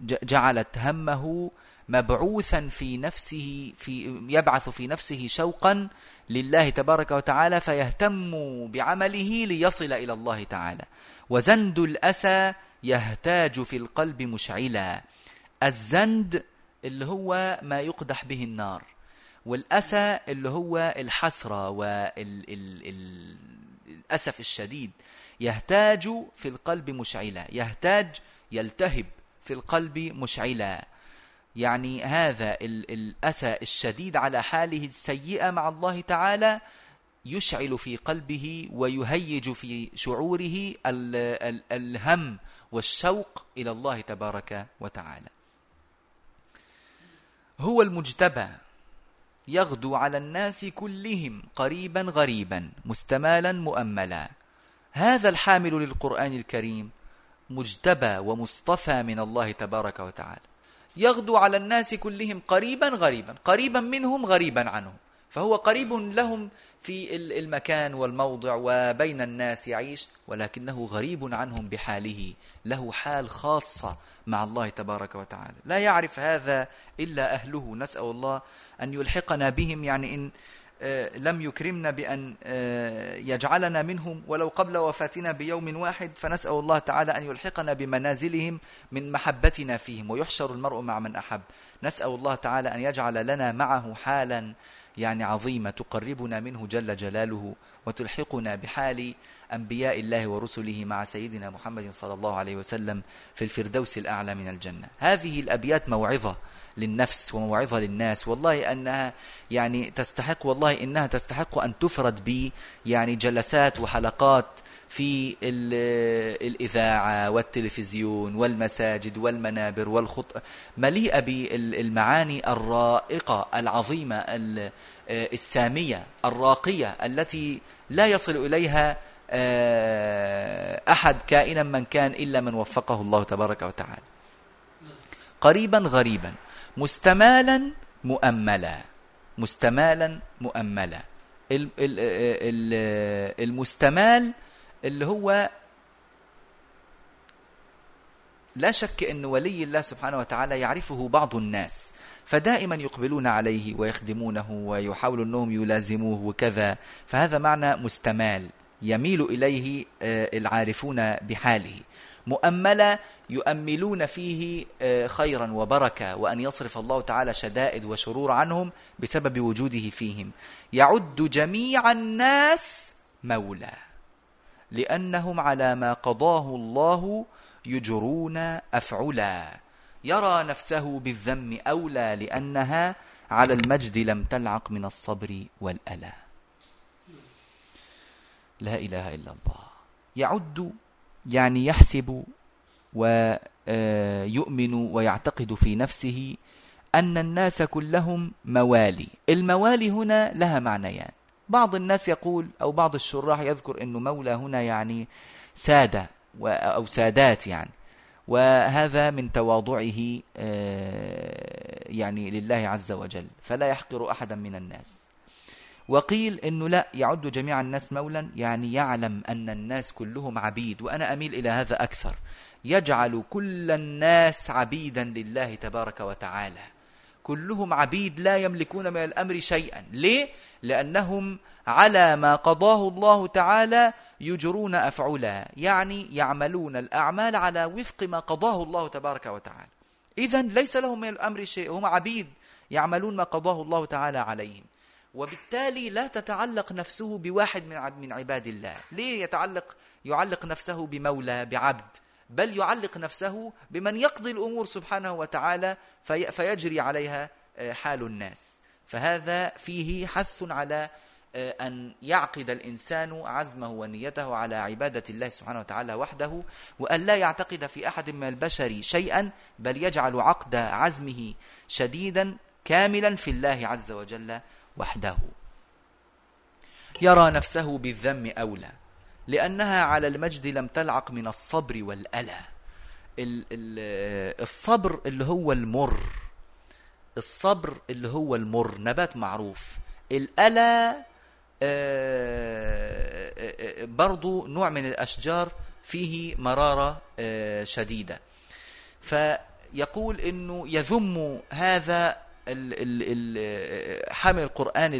جعلت همه مبعوثا في نفسه في يبعث في نفسه شوقا لله تبارك وتعالى فيهتم بعمله ليصل إلى الله تعالى. وزند الأسى يهتاج في القلب مشعلا. الزند اللي هو ما يقدح به النار والأسى اللي هو الحسرة والأسف الشديد. يهتاج في القلب مشعلا. يهتاج يلتهب في القلب مشعلا. يعني هذا الأسى الشديد على حاله السيئة مع الله تعالى يشعل في قلبه ويهيج في شعوره الهم والشوق إلى الله تبارك وتعالى. هو المجتبى يغدو على الناس كلهم قريبا غريبا مستمالا مؤملا. هذا الحامل للقرآن الكريم مجتبى ومصطفى من الله تبارك وتعالى. يغدو على الناس كلهم قريبا غريبا قريبا منهم غريبا عنهم. فهو قريب لهم في المكان والموضع وبين الناس يعيش ولكنه غريب عنهم بحاله. له حال خاصة مع الله تبارك وتعالى. لا يعرف هذا إلا أهله. نسأل الله أن يلحقنا بهم. يعني إن لم يكرمنا بأن آه، يجعلنا منهم ولو قبل وفاتنا بيوم واحد فنسأل الله تعالى أن يلحقنا بمنازلهم من محبتنا فيهم ويحشر المرء مع من أحب. نسأل الله تعالى أن يجعل لنا معه حالا يعني عظيمة تقربنا منه جل جلاله وتلحقنا بحال أنبياء الله ورسله مع سيدنا محمد صلى الله عليه وسلم في الفردوس الأعلى من الجنة. هذه الأبيات موعظة للنفس وموعظة للناس. والله أنها يعني تستحق والله إنها تستحق أن تفرد ب يعني جلسات وحلقات في الإذاعة والتلفزيون والمساجد والمنابر والخط مليئة بالمعاني الرائقة العظيمة السامية الراقية التي لا يصل إليها آه، أحد كائنا من كان إلا من وفقه الله تبارك وتعالى. قريبا غريبا مستمالا مؤملا مستمالا مؤملا. المستمال اللي هو لا شك أن ولي الله سبحانه وتعالى يعرفه بعض الناس فدائما يقبلون عليه ويخدمونه ويحاولوا أنهم يلازموه وكذا. فهذا معنى مستمال. يميل إليه آه، العارفون بحاله. مؤملة يؤملون فيه آه، خيرا وبركة وأن يصرف الله تعالى شدائد وشرور عنهم بسبب وجوده فيهم. يعد جميع الناس مولى لأنهم على ما قضاه الله يجرون أفعلا. يرى نفسه بالذم أولى لأنها على المجد لم تلعق من الصبر والألا. لا إله إلا الله. يعد يعني يحسب ويؤمن ويعتقد في نفسه أن الناس كلهم موالي. الموالي هنا لها معنيان. بعض الناس يقول أو بعض الشراح يذكر أنه مولى هنا يعني سادة أو سادات يعني. وهذا من تواضعه آه، يعني لله عز وجل. فلا يحقر أحدا من الناس. وقيل أنه لا يعد جميع الناس مولا يعني يعلم أن الناس كلهم عبيد وأنا أميل إلى هذا أكثر. يجعل كل الناس عبيدا لله تبارك وتعالى. كلهم عبيد لا يملكون من الأمر شيئا. ليه؟ لأنهم على ما قضاه الله تعالى يجرون أفعلا يعني يعملون الأعمال على وفق ما قضاه الله تبارك وتعالى. إذا ليس لهم من الأمر شيء هم عبيد يعملون ما قضاه الله تعالى عليهم. وبالتالي لا تتعلق نفسه بواحد من من عباد الله. ليه يتعلق يعلق نفسه بمولى بعبد؟ بل يعلق نفسه بمن يقضي الأمور سبحانه وتعالى في فيجري عليها آه، حال الناس. فهذا فيه حث على آه، أن يعقد الإنسان عزمه ونيته على عبادة الله سبحانه وتعالى وحده وأن لا يعتقد في أحد من البشر شيئا بل يجعل عقد عزمه شديدا كاملا في الله عز وجل. وحده. يرى نفسه بالذم أولى لأنها على المجد لم تلعق من الصبر والألى. الصبر اللي هو المر. الصبر اللي هو المر نبات معروف. الألى آه، آه، آه، برضو نوع من الأشجار فيه مرارة شديدة. فيقول أنه يذم هذا حامل القرآن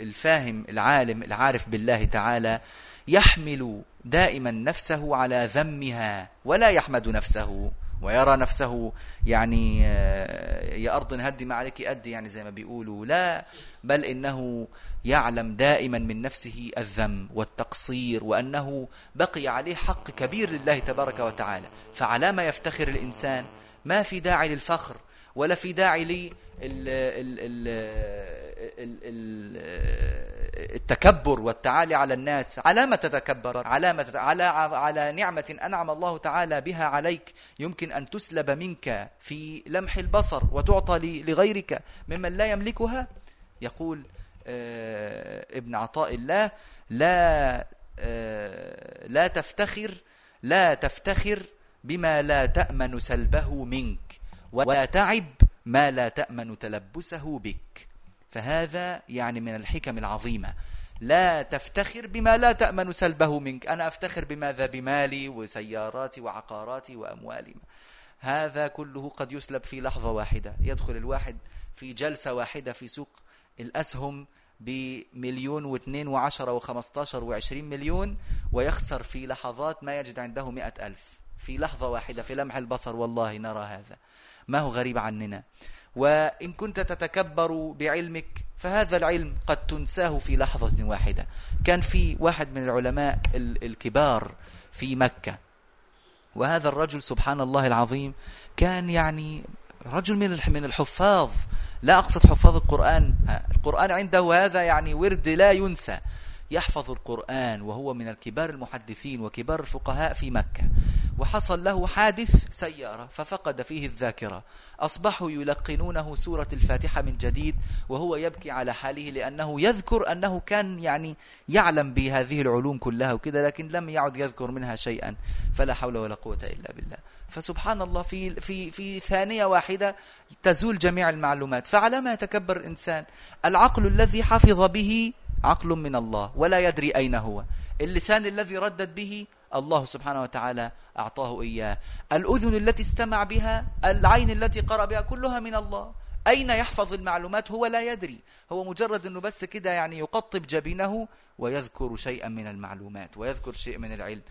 الفاهم العالم العارف بالله تعالى يحمل دائما نفسه على ذمها ولا يحمد نفسه ويرى نفسه يعني آه، يا أرض هدي ما عليك أدي يعني زي ما بيقولوا. لا بل إنه يعلم دائما من نفسه الذم والتقصير وأنه بقي عليه حق كبير لله تبارك وتعالى. فعلى ما يفتخر الإنسان ما في داعي للفخر. ولا في داعي لي التكبر والتعالي على الناس. على ما تتكبر على ما على على نعمة أنعم الله تعالى بها عليك. يمكن أن تسلب منك في لمح البصر وتعطى لغيرك ممن لا يملكها. يقول آه، ابن عطاء الله لا آه، لا تفتخر لا تفتخر بما لا تأمن سلبه منك. ولا تعب ما لا تأمن تلبسه بك. فهذا يعني من الحكم العظيمة. لا تفتخر بما لا تأمن سلبه منك. أنا أفتخر بماذا؟ بمالي وسياراتي وعقاراتي وأموالي. هذا كله قد يسلب في لحظة واحدة. يدخل الواحد في جلسة واحدة في سوق الأسهم بمليون واثنين وعشرة وخمستاشر وعشرين مليون ويخسر في لحظات ما يجد عنده مئة ألف. في لحظة واحدة في لمح البصر والله نرى هذا. ما هو غريب عننا. وإن كنت تتكبر بعلمك فهذا العلم قد تنساه في لحظة واحدة. كان في واحد من العلماء الكبار في مكة. وهذا الرجل سبحان الله العظيم كان يعني رجل من من الحفاظ. لا أقصد حفاظ القرآن. القرآن عنده هذا يعني ورد لا ينسى. يحفظ القرآن وهو من الكبار المحدثين وكبار الفقهاء في مكة. وحصل له حادث سيارة ففقد فيه الذاكرة. أصبحوا يلقنونه سورة الفاتحة من جديد وهو يبكي على حاله لأنه يذكر أنه كان يعني يعلم بهذه العلوم كلها وكذا لكن لم يعد يذكر منها شيئا. فلا حول ولا قوة إلا بالله. فسبحان الله في في في ثانية واحدة تزول جميع المعلومات. فعلى ما يتكبر الإنسان العقل الذي حفظ به عقل من الله ولا يدري أين هو. اللسان الذي ردد به الله سبحانه وتعالى أعطاه إياه. الأذن التي استمع بها العين التي قرأ بها كلها من الله. أين يحفظ المعلومات؟ هو لا يدري. هو مجرد أنه بس كده يعني يقطب جبينه ويذكر شيئا من المعلومات ويذكر شيء من العلم.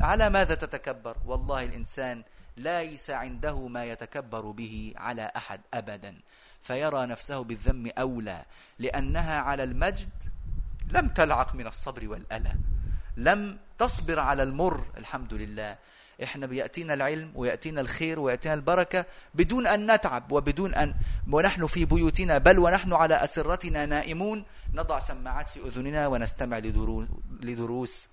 على ماذا تتكبر؟ والله الإنسان ليس عنده ما يتكبر به على أحد أبدا. فيرى نفسه بالذم أولى لأنها على المجد لم تلعق من الصبر والألى لم تصبر على المر الحمد لله. إحنا بيأتينا العلم ويأتينا الخير ويأتينا البركة بدون أن نتعب وبدون أن ونحن في بيوتنا بل ونحن على أسرتنا نائمون. نضع سماعات في أذننا ونستمع لدروس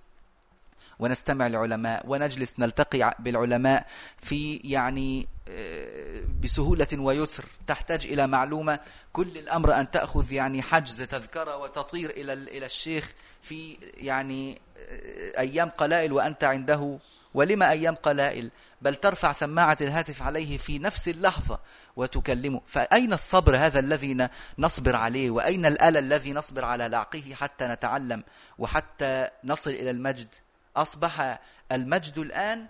ونستمع لعلماء ونجلس نلتقي بالعلماء في يعني آه، بسهولة ويسر تحتاج إلى معلومة. كل الأمر أن تأخذ يعني حجز تذكرة وتطير إلى إلى الشيخ في يعني آه، أيام قلائل وأنت عنده. ولما أيام قلائل؟ بل ترفع سماعة الهاتف عليه في نفس اللحظة وتكلمه. فأين الصبر هذا الذي نصبر عليه؟ وأين الأل الذي نصبر على لعقه حتى نتعلم وحتى نصل إلى المجد؟ أصبح المجد الآن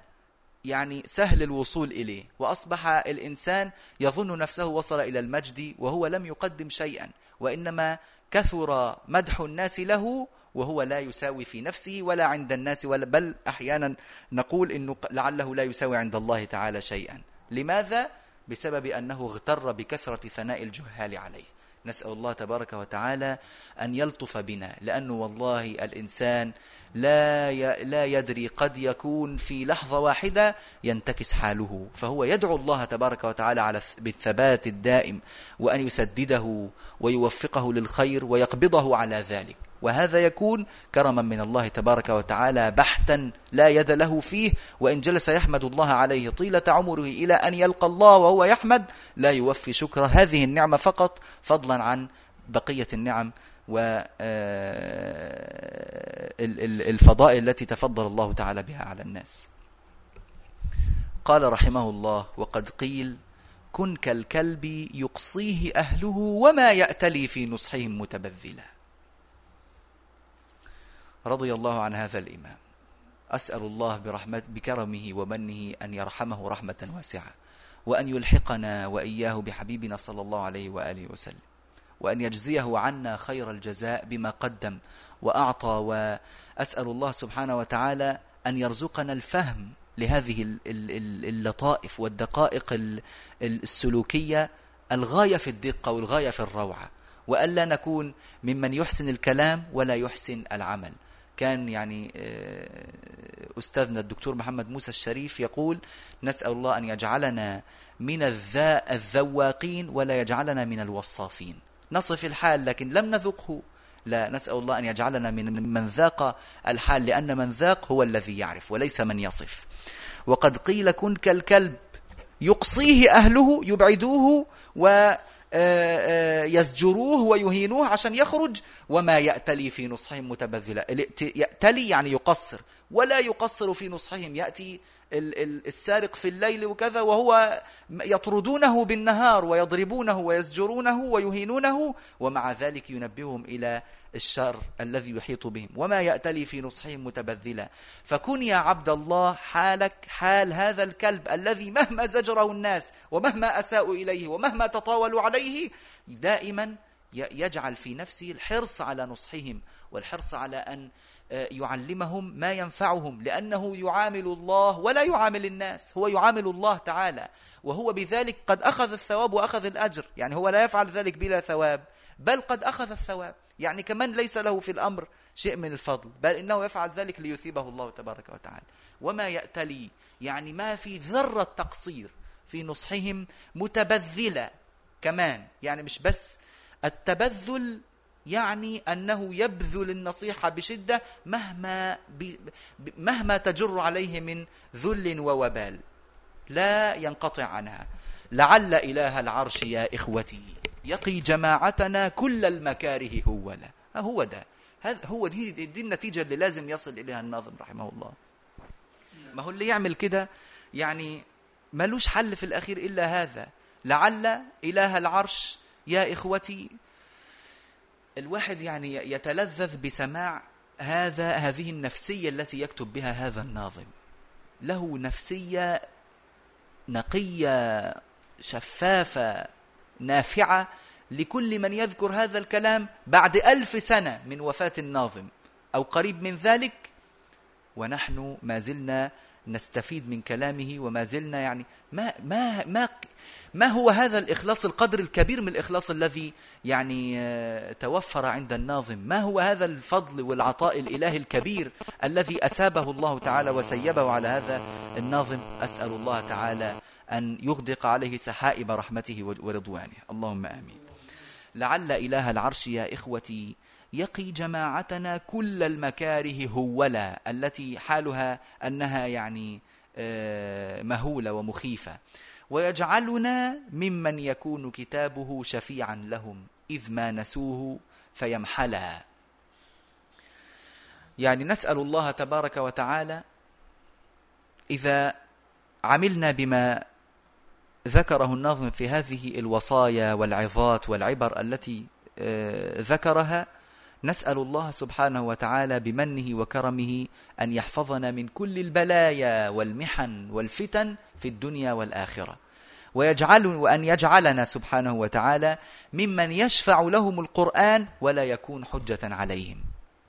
يعني سهل الوصول إليه وأصبح الإنسان يظن نفسه وصل إلى المجد وهو لم يقدم شيئا وإنما كثر مدح الناس له وهو لا يساوي في نفسه ولا عند الناس ولا بل أحيانا نقول إنه لعله لا يساوي عند الله تعالى شيئا لماذا؟ بسبب أنه اغتر بكثرة ثناء الجهال عليه نسأل الله تبارك وتعالى أن يلطف بنا لأنه والله الإنسان لا لا يدري قد يكون في لحظة واحدة ينتكس حاله فهو يدعو الله تبارك وتعالى على بالثبات الدائم وأن يسدده ويوفقه للخير ويقبضه على ذلك. وهذا يكون كرما من الله تبارك وتعالى بحتا لا يد له فيه وإن جلس يحمد الله عليه طيلة عمره إلى أن يلقى الله وهو يحمد لا يوفي شكر هذه النعمة فقط فضلا عن بقية النعم والفضائل التي تفضل الله تعالى بها على الناس. قال رحمه الله وقد قيل كن كالكلب يقصيه أهله وما يأتلي في نصحهم متبذلا رضي الله عن هذا الإمام. أسأل الله برحمة بكرمه ومنه أن يرحمه رحمة واسعة وأن يلحقنا وإياه بحبيبنا صلى الله عليه وآله وسلم وأن يجزيه عنا خير الجزاء بما قدم وأعطى. وأسأل الله سبحانه وتعالى أن يرزقنا الفهم لهذه اللطائف والدقائق السلوكية الغاية في الدقة والغاية في الروعة وألا نكون ممن يحسن الكلام ولا يحسن العمل. كان يعني آه، أستاذنا الدكتور محمد موسى الشريف يقول نسأل الله أن يجعلنا من الذا الذواقين ولا يجعلنا من الوصافين. نصف الحال لكن لم نذقه. لا نسأل الله أن يجعلنا من من ذاق الحال لأن من ذاق هو الذي يعرف وليس من يصف. وقد قيل كن كالكلب يقصيه أهله يبعدوه و يزجروه ويهينوه عشان يخرج وما يأتلي في نصحهم متبذلا. يأتلي يعني يقصر ولا يقصر في نصحهم يأتي السارق في الليل وكذا وهو يطردونه بالنهار ويضربونه ويزجرونه ويهينونه ومع ذلك ينبههم إلى الشر الذي يحيط بهم وما يأتلي في نصحهم متبذلا. فكن يا عبد الله حالك حال هذا الكلب الذي مهما زجره الناس ومهما أساءوا إليه ومهما تطاولوا عليه دائما يجعل في نفسه الحرص على نصحهم والحرص على أن آه، يعلمهم ما ينفعهم لأنه يعامل الله ولا يعامل الناس هو يعامل الله تعالى وهو بذلك قد أخذ الثواب وأخذ الأجر يعني هو لا يفعل ذلك بلا ثواب بل قد أخذ الثواب يعني كمان ليس له في الأمر شيء من الفضل بل إنه يفعل ذلك ليثيبه الله تبارك وتعالى. وما يأتلي يعني ما في ذرة تقصير في نصحهم متبذلة كمان يعني مش بس التبذل يعني أنه يبذل النصيحة بشدة مهما, مهما تجر عليه من ذل ووبال. لا ينقطع عنها. لعل إله العرش يا إخوتي يقي جماعتنا كل المكاره هو لا هو ده. هو دي, دي النتيجة اللي لازم يصل إليها الناظم رحمه الله. ما هو اللي يعمل كده يعني ملوش حل في الأخير إلا هذا. لعل إله العرش يا إخوتي الواحد يعني يتلذذ بسماع هذا هذه النفسية التي يكتب بها هذا الناظم. له نفسية نقية شفافة نافعة لكل من يذكر هذا الكلام بعد ألف سنة من وفاة الناظم. أو قريب من ذلك ونحن ما زلنا نستفيد من كلامه وما زلنا يعني ما ما ما ما هو هذا الإخلاص القدر الكبير من الإخلاص الذي يعني آه، توفر عند الناظم؟ ما هو هذا الفضل والعطاء الإلهي الكبير الذي أسابه الله تعالى وسيبه على هذا الناظم؟ أسأل الله تعالى أن يغدق عليه سحائب رحمته ورضوانه. اللهم آمين. لعل إله العرش يا إخوتي يقي جماعتنا كل المكاره هولا التي حالها أنها يعني آه، مهولة ومخيفة. ويجعلنا ممن يكون كتابه شفيعا لهم إذ ما نسوه فيمحلا. يعني نسأل الله تبارك وتعالى إذا عملنا بما ذكره الناظم في هذه الوصايا والعظات والعبر التي آه، ذكرها نسأل الله سبحانه وتعالى بمنه وكرمه أن يحفظنا من كل البلايا والمحن والفتن في الدنيا والآخرة. ويجعل وأن يجعلنا سبحانه وتعالى ممن يشفع لهم القرآن ولا يكون حجة عليهم.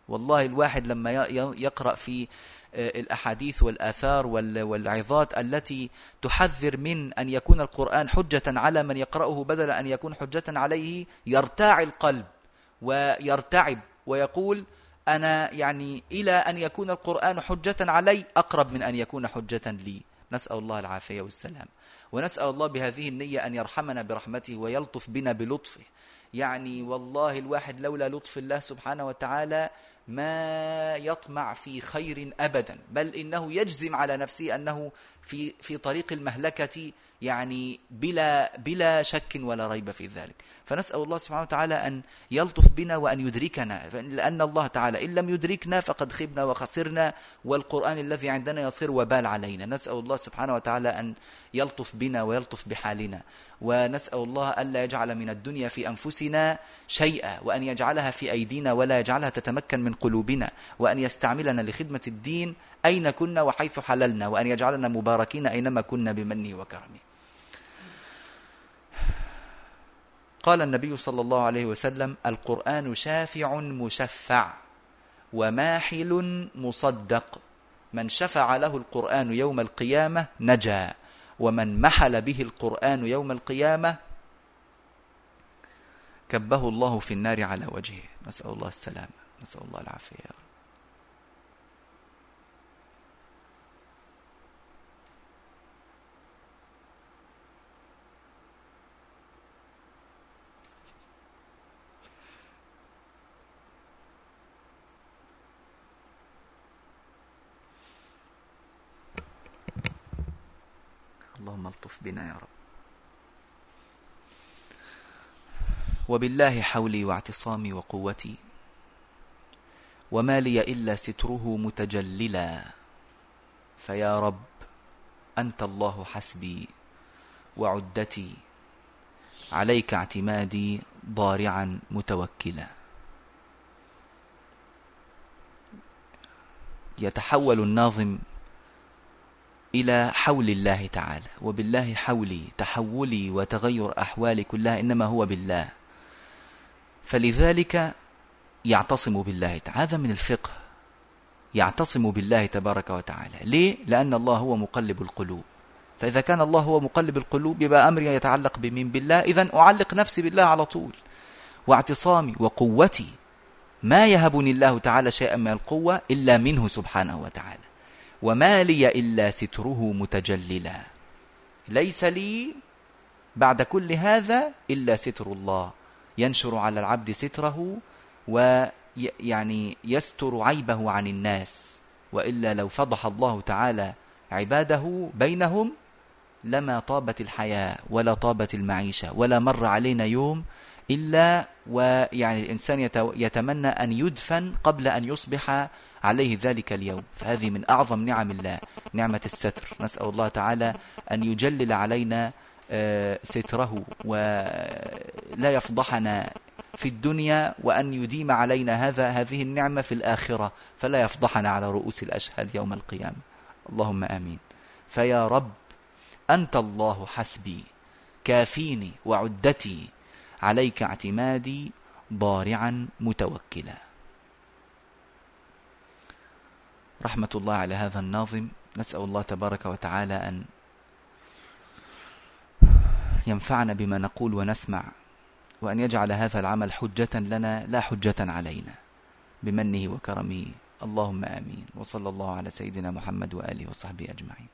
والله الواحد لما يقرأ في آه، الأحاديث والآثار والعظات التي تحذر من أن يكون القرآن حجة على من يقرأه بدل أن يكون حجة عليه يرتاع القلب. ويرتعب ويقول أنا يعني إلى أن يكون القرآن حجة علي أقرب من أن يكون حجة لي. نسأل الله العافية والسلام. ونسأل الله بهذه النية أن يرحمنا برحمته ويلطف بنا بلطفه. يعني والله الواحد لولا لطف الله سبحانه وتعالى ما يطمع في خير أبدا. بل إنه يجزم على نفسه أنه في, في طريق المهلكة يعني بلا, بلا شك ولا ريب في ذلك. فنسأل الله سبحانه وتعالى أن يلطف بنا وأن يدركنا. لأن الله تعالى إن لم يدركنا فقد خبنا وخسرنا والقرآن الذي عندنا يصير وبال علينا. نسأل الله سبحانه وتعالى أن يلطف بنا ويلطف بحالنا. ونسأل الله ألا يجعل من الدنيا في أنفسنا شيئا وأن يجعلها في أيدينا ولا يجعلها تتمكن من قلوبنا وأن يستعملنا لخدمة الدين أين كنا وحيث حللنا وأن يجعلنا مباركين أينما كنا بمنه وكرمه قال النبي صلى الله عليه وسلم القرآن شافع مشفع وماحل مصدق. من شفع له القرآن يوم القيامة نجا ومن محل به القرآن يوم القيامة كبه الله في النار على وجهه. نسأل الله السلامة نسأل الله العافية. اللهم الطف بنا يا رب. وبالله حولي واعتصامي وقوتي وما لي إلا ستره متجللا. فيا رب أنت الله حسبي وعدتي عليك اعتمادي ضارعا متوكلا. يتحول الناظم إلى حول الله تعالى وبالله حولي تحولي وتغير أحوالي كلها إنما هو بالله. فلذلك يعتصم بالله تعالى. هذا من الفقه. يعتصم بالله تبارك وتعالى. ليه؟ لأن الله هو مقلب القلوب. فإذا كان الله هو مقلب القلوب يبقى أمري يتعلق بمن بالله. إذا أعلق نفسي بالله على طول. واعتصامي وقوتي ما يهبني الله تعالى شيئا من القوة إلا منه سبحانه وتعالى. وما لي إلا ستره متجللا. ليس لي بعد كل هذا إلا ستر الله. ينشر على العبد ستره ويعني يستر عيبه عن الناس. وإلا لو فضح الله تعالى عباده بينهم لما طابت الحياة ولا طابت المعيشة ولا مر علينا يوم إلا ويعني الإنسان يتمنى أن يدفن قبل أن يصبح عليه ذلك اليوم. فهذه من أعظم نعم الله نعمة الستر. نسأل الله تعالى أن يجلل علينا آه، ستره ولا يفضحنا في الدنيا وأن يديم علينا هذا هذه النعمة في الآخرة. فلا يفضحنا على رؤوس الأشهاد يوم القيامة. اللهم آمين. فيا رب أنت الله حسبي كافيني وعدتي عليك اعتمادي ضارعا متوكلا. رحمة الله على هذا الناظم. نسأل الله تبارك وتعالى أن ينفعنا بما نقول ونسمع وأن يجعل هذا العمل حجة لنا لا حجة علينا بمنه وكرمه. اللهم آمين. وصلى الله على سيدنا محمد وآله وصحبه أجمعين.